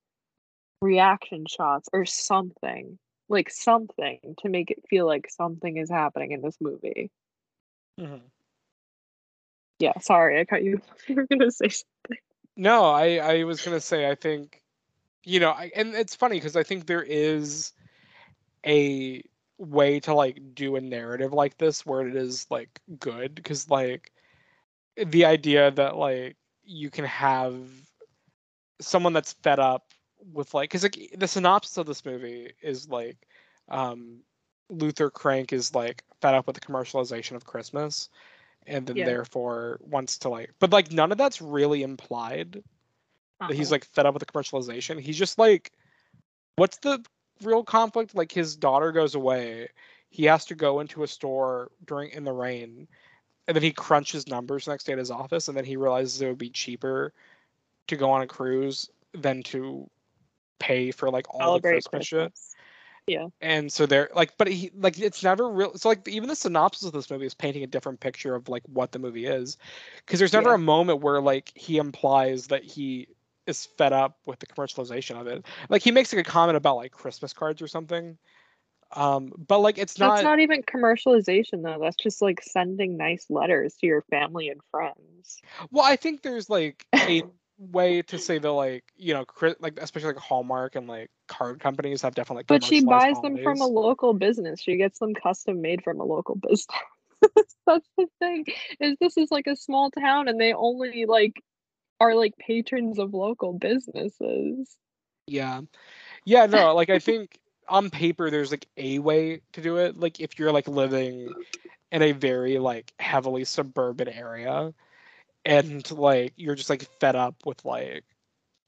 reaction shots or something, like something to make it feel like something is happening in this movie. Mhm. Yeah, sorry, I cut you. you were gonna say something. No, I I was gonna say I think, you know, I, and it's funny because I think there is a way to like do a narrative like this where it is like good because like the idea that like you can have someone that's fed up with like because like the synopsis of this movie is like um Luther Crank is like fed up with the commercialization of Christmas and then Yeah. therefore wants to like but like none of that's really implied that he's Uh-uh. like fed up with the commercialization. He's just like, what's the real conflict? Like his daughter goes away, he has to go into a store during in the rain, and then he crunches numbers the next day at his office, and then he realizes it would be cheaper to go on a cruise than to pay for like all the celebrate Christmas, shit. Christmas. And so they're like, but he like it's never real. So like even the synopsis of this movie is painting a different picture of like what the movie is, because there's never Yeah. a moment where like he implies that he is fed up with the commercialization of it. Like he makes like a comment about like Christmas cards or something. Um, but like it's not. That's not, not even commercialization though. That's just like sending nice letters to your family and friends. well, I think there's like a way to say that like, you know, like especially like Hallmark and like card companies have definitely like But she buys them from a local business. She gets them custom made from a local business. That's the thing. Is this is like a small town and they only like are like patrons of local businesses. Yeah. Yeah, no, like I think on paper there's like a way to do it. Like if you're like living in a very like heavily suburban area and like you're just like fed up with like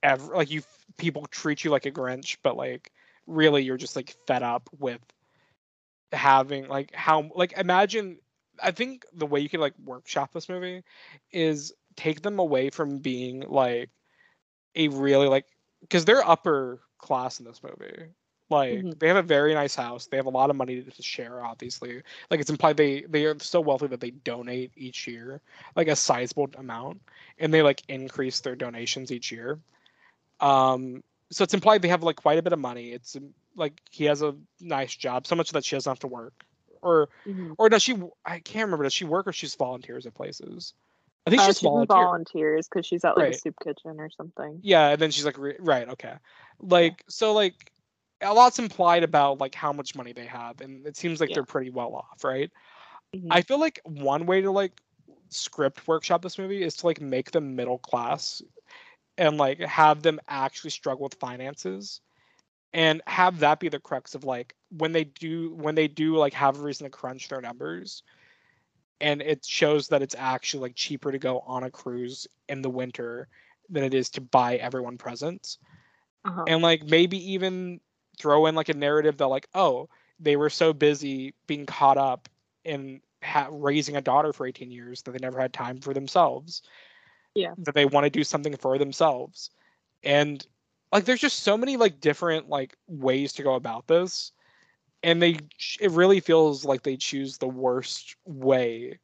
ever like you people treat you like a Grinch, but like really you're just like fed up with having like how like imagine I think the way you can like workshop this movie is take them away from being like a really like because they're upper class in this movie. Like Mhm. they have a very nice house. They have a lot of money to share, obviously. Like it's implied they they are so wealthy that they donate each year, like a sizable amount, and they like increase their donations each year. Um, so it's implied they have like quite a bit of money. It's um, like he has a nice job, so much that she doesn't have to work, or Mhm. or does she? I can't remember. Does she work or she's volunteers at places? I think Uh, she's she volunteer. volunteers because she's at like Right. a soup kitchen or something. Yeah, and then she's like, re- right, okay, like so, like a lot's implied about like how much money they have, and it seems like Yeah. they're pretty well off, right? Mhm. I feel like one way to like script workshop this movie is to like make them middle class and like have them actually struggle with finances and have that be the crux of like when they do when they do like have a reason to crunch their numbers and it shows that it's actually like cheaper to go on a cruise in the winter than it is to buy everyone presents Uh-huh. and like maybe even throw in like a narrative that like oh they were so busy being caught up in ha- raising a daughter for 18 years that they never had time for themselves. Yeah. that they want to do something for themselves. And like there's just so many like different like ways to go about this and they it really feels like they choose the worst way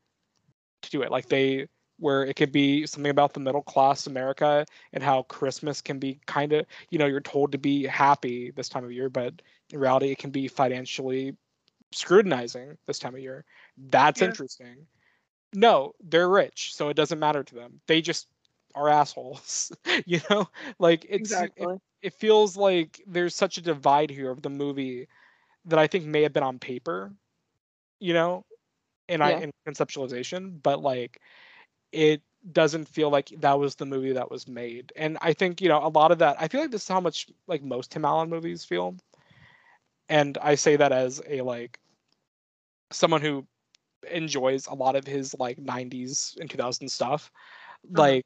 to do it. Like they where it could be something about the middle class america and how christmas can be kind of you know you're told to be happy this time of year but in reality it can be financially scrutinizing this time of year. That's Yeah. interesting. No they're rich so it doesn't matter to them. They just are assholes you know? Like it's it, exactly. it feels like there's such a divide here of the movie that I think may have been on paper, you know, in I in conceptualization, but like it doesn't feel like that was the movie that was made. And I think, you know, a lot of that I feel like this is how much like most Tim Allen movies feel. And I say that as a like someone who enjoys a lot of his like 90s and 2000s stuff. Uh-huh. Like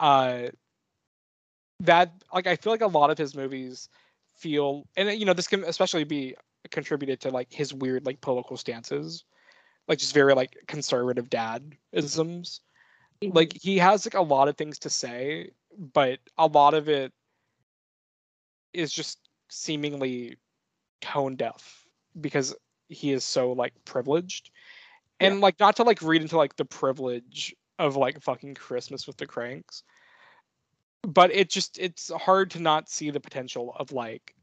uh that like I feel like a lot of his movies feel and you know this can especially be contributed to like his weird like political stances like just very like conservative dad isms Mhm. Mm-hmm. like he has like a lot of things to say but a lot of it is just seemingly tone deaf because he is so like privileged. And like not to like read into like the privilege of like fucking christmas with the kranks but it just it's hard to not see the potential of like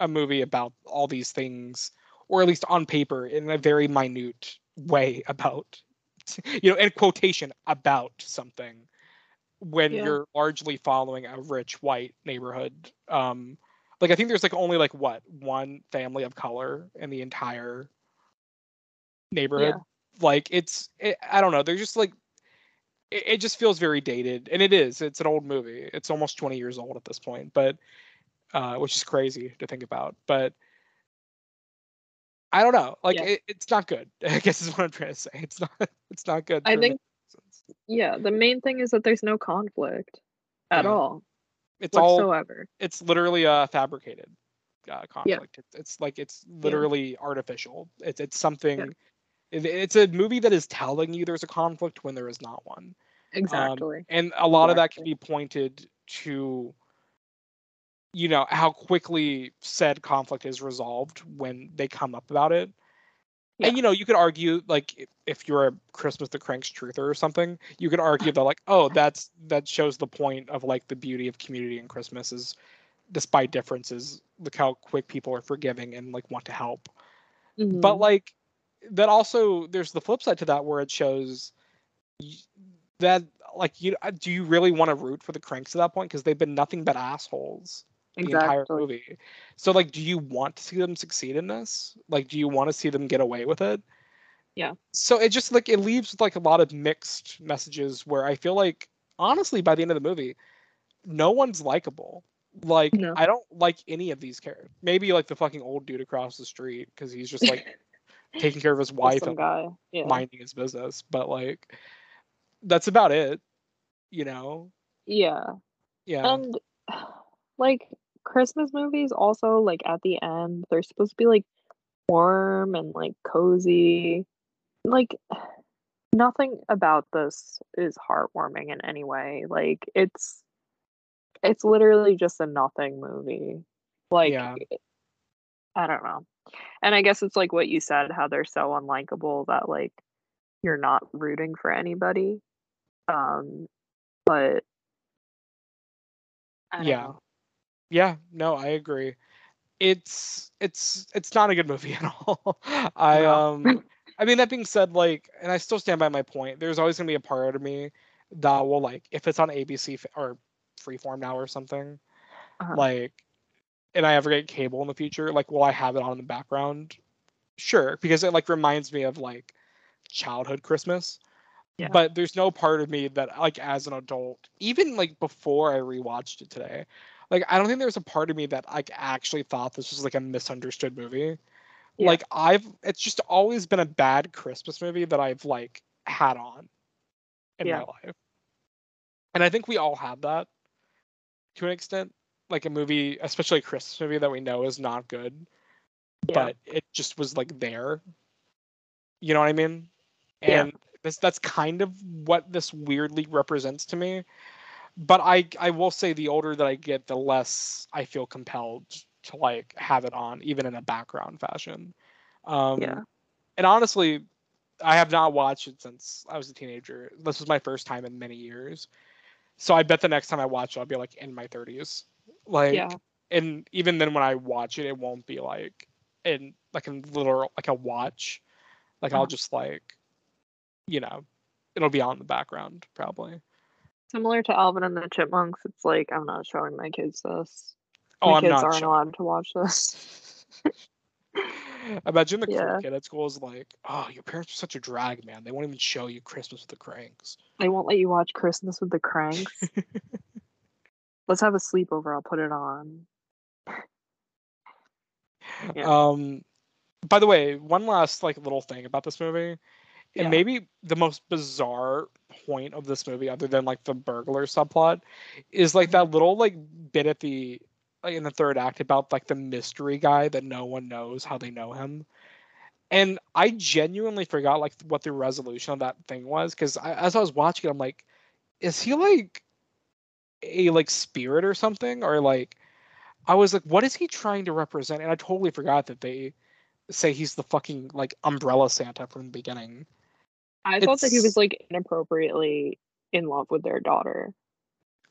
a movie about all these things or at least on paper in a very minute way about you know in quotation about something when Yeah. you're largely following a rich white neighborhood. Um like i think there's like only like what one family of color in the entire neighborhood? Like it's it, i don't know they're just like it, it just feels very dated and it is it's an old movie it's almost 20 years old at this point but uh which is crazy to think about but i don't know like Yeah. it, it's not good i guess is what i'm trying to say it's not it's not good I think- Yeah, the main thing is that there's no conflict at Yeah. all it's all whatsoever. it's literally a fabricated uh, conflict it's, it's like it's literally artificial it's it's something it- it's a movie that is telling you there's a conflict when there is not one Exactly. and a lot of that can be pointed to you know how quickly said conflict is resolved when they come up about it Yeah. And you know, you could argue like if you're a Christmas the Kranks truther or something, you could argue that like, oh, that's that shows the point of like the beauty of community and Christmas is despite differences, look how quick people are forgiving and like want to help. But Mhm. like that also there's the flip side to that where it shows that like you uh, do you really want to root for the kranks at that point because they've been nothing but assholes the entire movie so like do you want to see them succeed in this like do you want to see them get away with it Yeah. so it just like it leaves like a lot of mixed messages where i feel like honestly by the end of the movie no one's likable like No. i don't like any of these characters maybe like the fucking old dude across the street because he's just like taking care of his wife and guy. Yeah. minding his business but like that's about it you know Yeah. yeah And like Christmas movies also like at the end they're supposed to be like warm and like cozy. Like nothing about this is heartwarming in any way. Like it's it's literally just a nothing movie. Like Yeah. I don't know. And I guess it's like what you said how they're so unlikable that like you're not rooting for anybody. Um but Yeah. know. Yeah no i agree it's it's it's not a good movie at all i um i mean that being said like and i still stand by my point there's always going to be a part of me that will like if it's on abc or freeform now or something Uh-huh. like and i ever get cable in the future like will i have it on in the background sure because it like reminds me of like childhood christmas Yeah. but there's no part of me that like as an adult even like before i rewatched it today like i don't think there's a part of me that like actually thought this was like a misunderstood movie Yeah. like i've it's just always been a bad christmas movie that i've like had on in Yeah. my life and i think we all have that to an extent like a movie especially a christmas movie that we know is not good Yeah. but it just was like there you know what i mean Yeah. and this that's kind of what this weirdly represents to me but i i will say the older that i get the less i feel compelled to like have it on even in a background fashion um Yeah. and honestly i have not watched it since i was a teenager this was my first time in many years so i bet the next time i watch it i'll be like in my 30s like yeah. and even then when I watch it, it won't be like in like a literal like a watch. Like I'll Uh-huh. just like, you know, it'll be on in the background probably. Similar to Alvin and the Chipmunks, it's like I'm not showing my kids this. Oh, my I'm kids not aren't sure. allowed to watch this. Imagine the Yeah. kid at school is like, "Oh, your parents are such a drag, man. They won't even show you Christmas with the Kranks." They won't let you watch Christmas with the Kranks. Let's have a sleepover. I'll put it on. Yeah. Um, by the way, one last like little thing about this movie, and Yeah. maybe the most bizarre point of this movie, other than like the burglar subplot, is like mm-hmm. that little like bit at the like in the third act about like the mystery guy that no one knows how they know him. And I genuinely forgot like what the resolution of that thing was because as I was watching it, I'm like, is he like a like spirit or something or like I was like, what is he trying to represent? And I totally forgot that they say he's the fucking like umbrella Santa from the beginning. I thought that he was like inappropriately in love with their daughter.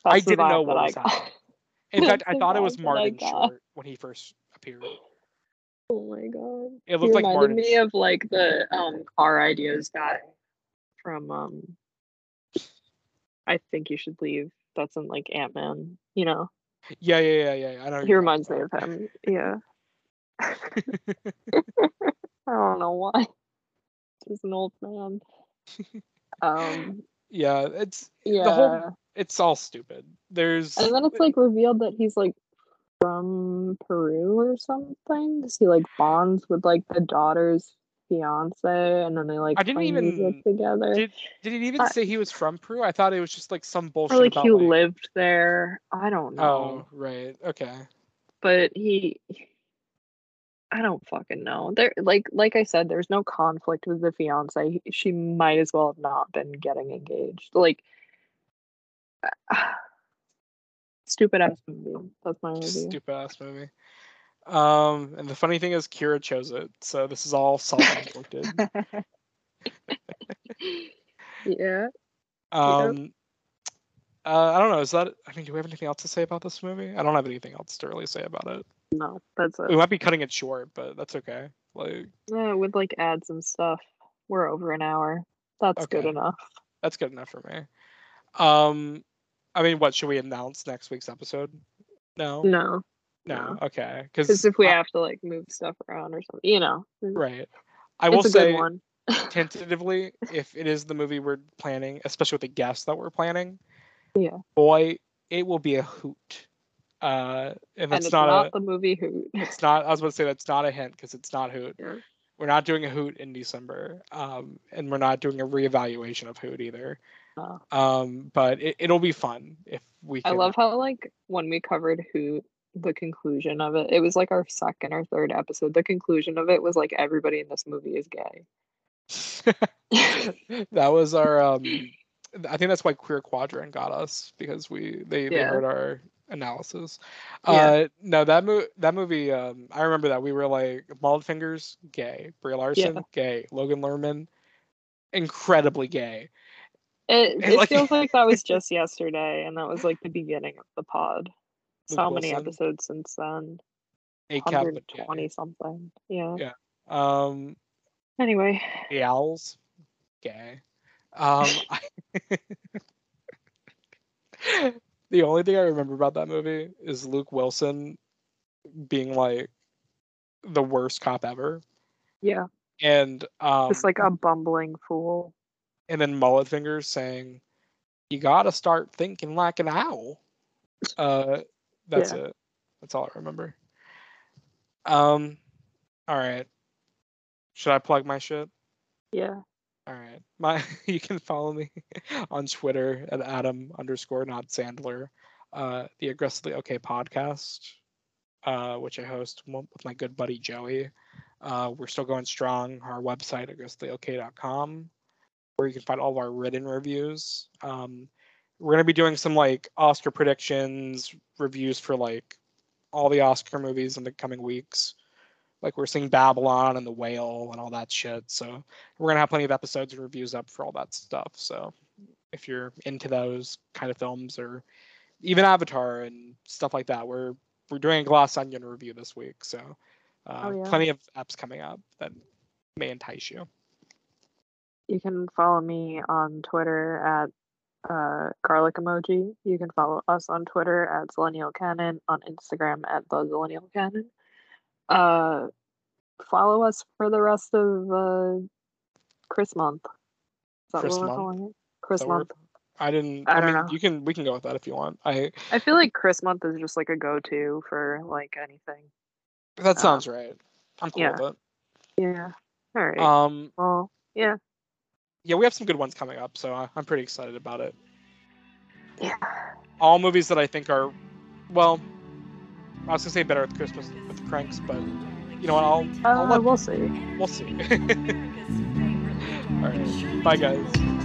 I That's the didn't know what that was I got. happening. In fact, I thought it was vibe that I Martin. Short when he first appeared. Oh my god. It looked he like reminded Martin me Short. of like the um car ideas guy from um I think you should leave. That's in like Ant Man, you know. Yeah, yeah, yeah, yeah. yeah. I know. who He reminds me of him. Yeah. I don't know why. He's an old man. Um yeah, it's yeah. the whole. It's all stupid. There's. And then it's like revealed that he's like from Peru or something. Because he like bonds with like the daughter's fiance, and then they like I didn't even- together. Did Did it even I- say he was from Peru? I thought it was just like some bullshit or like about he like. lived there. I don't know, Oh, right. Okay. but he. I don't fucking know. There, like, like I said, there's no conflict with the fiance. She might as well have not been getting engaged. Like, stupid ass movie. That's my review. Stupid ass movie. Um, and the funny thing is, Kyra chose it, so this is all self-inflicted. yeah. um, uh, I don't know. Is that? I mean, do we have anything else to say about this movie? I don't have anything else to really say about it. No, that's it. We might be cutting it short, but that's okay. Like, Yeah, with like ads and stuff. We're over an hour. That's good enough. that's good enough for me. Um, I mean, what should we announce next week's episode? No, No, no. no. Okay, because if we have to like move stuff around or something, you know, right. I will say one. tentatively, if it is the movie we're planning, especially with the guests that we're planning, Yeah. boy, it will be a hoot. Uh, and and it's not, not, a. the movie Hoot. It's not. I was about to say that's not a hint because it's not hoot. Yeah. We're not doing a hoot in December, um, and we're not doing a reevaluation of hoot either. Uh, Um, but it, it'll be fun if we. I love how like when we covered Hoot, the conclusion of it, it was like our second or third episode. The conclusion of it was like everybody in this movie is gay. that was our um i think that's why queer quadrant got us because we they, they heard our analysis Yeah. uh no that movie that movie um i remember that we were like bald fingers gay brie larson gay logan lerman incredibly gay It it like- feels like that was just yesterday, and that was like the beginning of the pod. Luke So many episodes since then. a cap 120 something. Yeah. Yeah. um Anyway, the owls gay um the only thing i remember about that movie is luke wilson being like the worst cop ever. Yeah, and um just like a bumbling fool. and then mullet fingers saying you gotta start thinking like an owl. Uh that's Yeah. it. That's all i remember. Um all right. Should i plug my shit? Yeah. All right. My you can follow me on Twitter at Adam underscore not Sandler. Uh the aggressively okay podcast, uh, which I host with my good buddy Joey. Uh we're still going strong. Our website, aggressivelyok.com, where you can find all of our written reviews. Um we're gonna be doing some like Oscar predictions, reviews for like all the Oscar movies in the coming weeks. Like we're seeing Babylon and The Whale and all that shit. So we're gonna have plenty of episodes and reviews up for all that stuff. So if you're into those kind of films or even Avatar and stuff like that, we're we're doing a Glass Onion review this week. So uh, Oh, yeah. plenty of apps coming up that may entice you. You can follow me on Twitter at uh, garlic emoji. You can follow us on Twitter at Zillennial Canon, on Instagram at the Zillennial Canon. Uh, follow us for the rest of uh, Chris month. Is that Chris what we're month? calling it? Chris month. I didn't. I I, don't mean, know. you can we can go with that if you want. I I feel like Chris month is just like a go-to for like anything. that Uh, sounds right. I'm cool yeah. with Yeah. All right. Um, well, yeah. yeah, we have some good ones coming up, so I'm pretty excited about it. Yeah. all movies that I think are, well, I was gonna say better with Christmas with the Kranks, but you know what? I'll, I'll Uh, let, we'll see. we'll see. all right, bye guys.